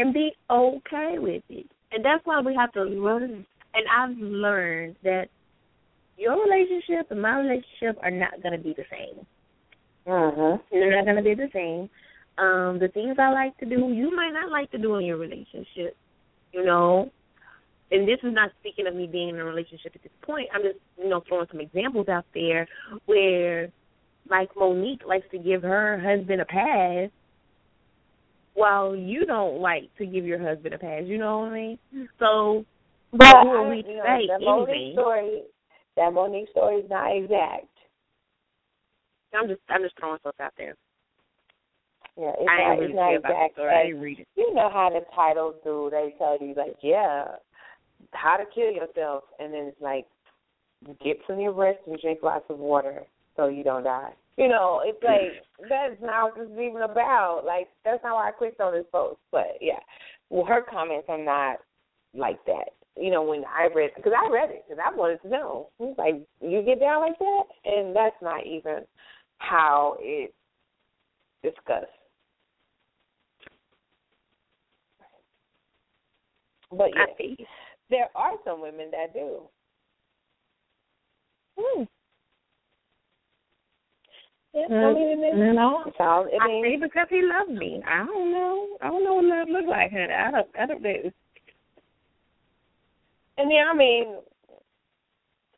And be okay with it. And that's why we have to learn and I've learned that your relationship and my relationship are not gonna be the same. Mhm. They're not gonna be the same. Um, the things I like to do, you might not like to do in your relationship. You know, and this is not speaking of me being in a relationship at this point. I'm just, you know, throwing some examples out there where, like Monique likes to give her husband a pass, while you don't like to give your husband a pass. You know what I mean? Mm-hmm. So, But who are we to know, say that Monique anything? story, that Monique story is not exact. I'm just, I'm just throwing stuff out there. Yeah, it's I not, it's not care about the exact. story. I didn't read it. You know how the titles do? They tell you like, yeah, how to kill yourself, and then it's like, get some your rest and drink lots of water so you don't die. You know, it's like that's not what this is even about. Like that's not why I clicked on this post. But yeah, well, her comments are not like that. You know, when I read, because I read it, because I wanted to know. It's like you get down like that, and that's not even how it's discussed. But yeah, there are some women that do. Hmm. Yeah, I mean, it you know, it's all, I I mean, because he loved me. I don't know. I don't know what love looks like, honey. I don't. I don't know. and yeah, I mean,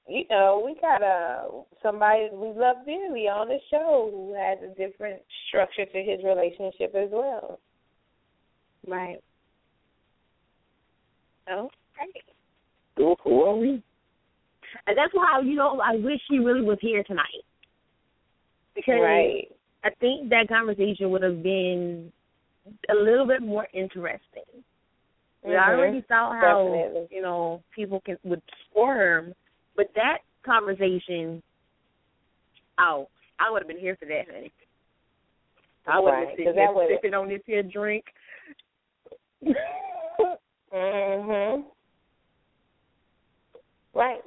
you know, we got a somebody we love dearly on the show who has a different structure to his relationship as well. Right. Oh, hey. Who, who are we? And that's why you know I wish he really was here tonight because Right. I think that conversation would have been a little bit more interesting. We Mhm. already saw how Definitely. you know people can would squirm, but that conversation, oh, I would have been here for that, honey. I would have Right, been sitting that there would've- sipping on this here drink. Mhm. Right.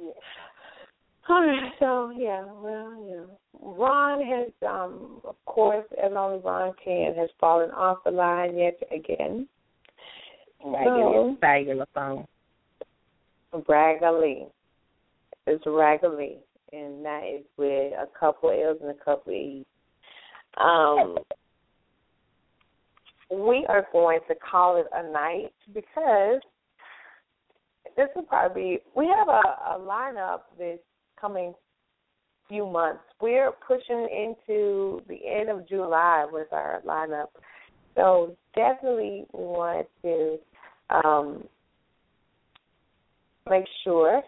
All right. So yeah, well, yeah. Ron has, um, of course, as only Ron can, has fallen off the line yet again. Regular, regular phone. Ragally. It's Ragally, and that is with a couple L's and a couple E's. Um, we are going to call it a night because this will probably be, we have a, a lineup this coming few months. We're pushing into the end of July with our lineup. So definitely want to um, make sure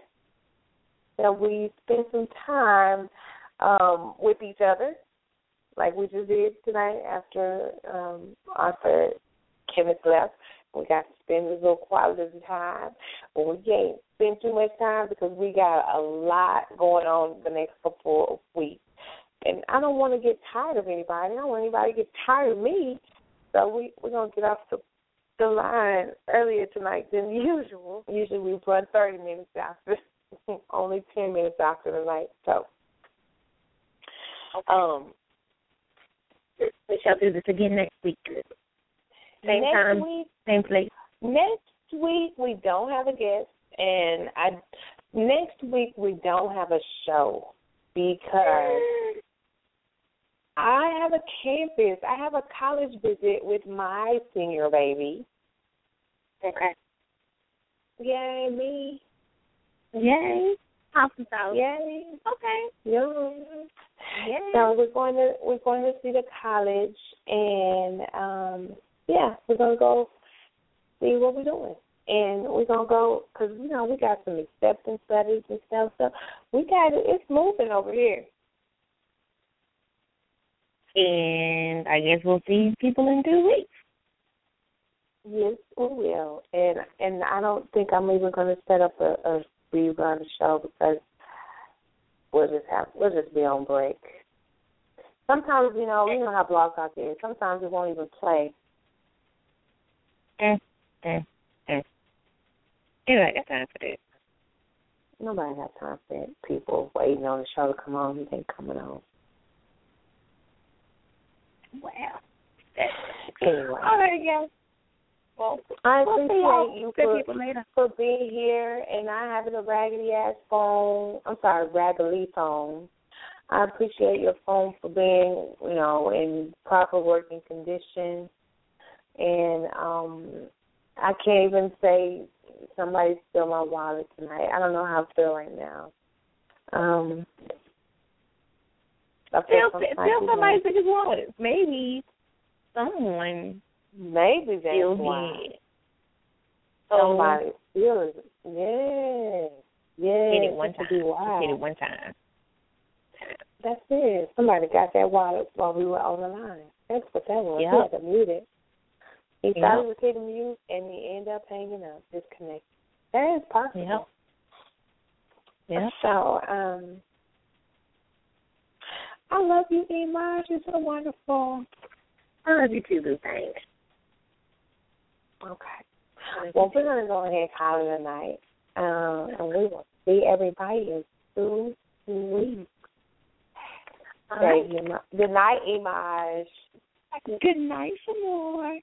that we spend some time um, with each other, like we just did tonight after um, Arthur Kenneth left. We got to spend a little quality time. But we can't spend too much time because we got a lot going on the next couple of weeks. And I don't want to get tired of anybody. I don't want anybody to get tired of me. So we, we're going to get off the the line earlier tonight than usual. Usually we run 30 minutes after, only 10 minutes after the night. So, um, We shall do this again next week. Same next time, week, same place. next week we don't have a guest, and I next week we don't have a show because I have a campus. I have a college visit with my senior baby. Okay. Yay, me. Yay. Awesome. Yay. Okay. Yeah. Yay. So we're going to we're going to see the college and um yeah, we're gonna go see what we're doing, and we're gonna go because you know we got some acceptance studies and stuff. So we got it. It's moving over here. And I guess we'll see people in two weeks. Yes, we will. And and I don't think I'm even going to set up a, a rerun show because we'll just have we'll just be on break. Sometimes you know you know how Blog Talk is. Sometimes it won't even play. Mm, Yeah, I got time for that. Nobody has time for it. People waiting on the show to come on. It ain't coming on. Wow. Anyway. All right, guys. Well, I we'll appreciate you for, for being here and not having a raggedy ass phone. I'm sorry, raggedy phone. I appreciate your phone for being, you know, in proper working condition. And um I can't even say somebody stole my wallet tonight. I don't know how I feel right now. Um I feel tell type somebody way. to wallet. Maybe someone Maybe that's why. Somebody feels it. Yeah. Yeah. hit it one time. hit it one time. That's it. Somebody got that wallet while we were on the line. That's what that was. Yep. He had to mute it. He Yep. thought was hitting mute and he ended up hanging up, disconnected. That is possible. Yeah. Yep. So, um I love you, Imaj. You're so wonderful. I love you too. Thanks. Okay. Well, we're going to go ahead and call it a night. Um, and we will see everybody in two weeks. All right. you. Good night, Imaj. Good night, Sh' Moore. Good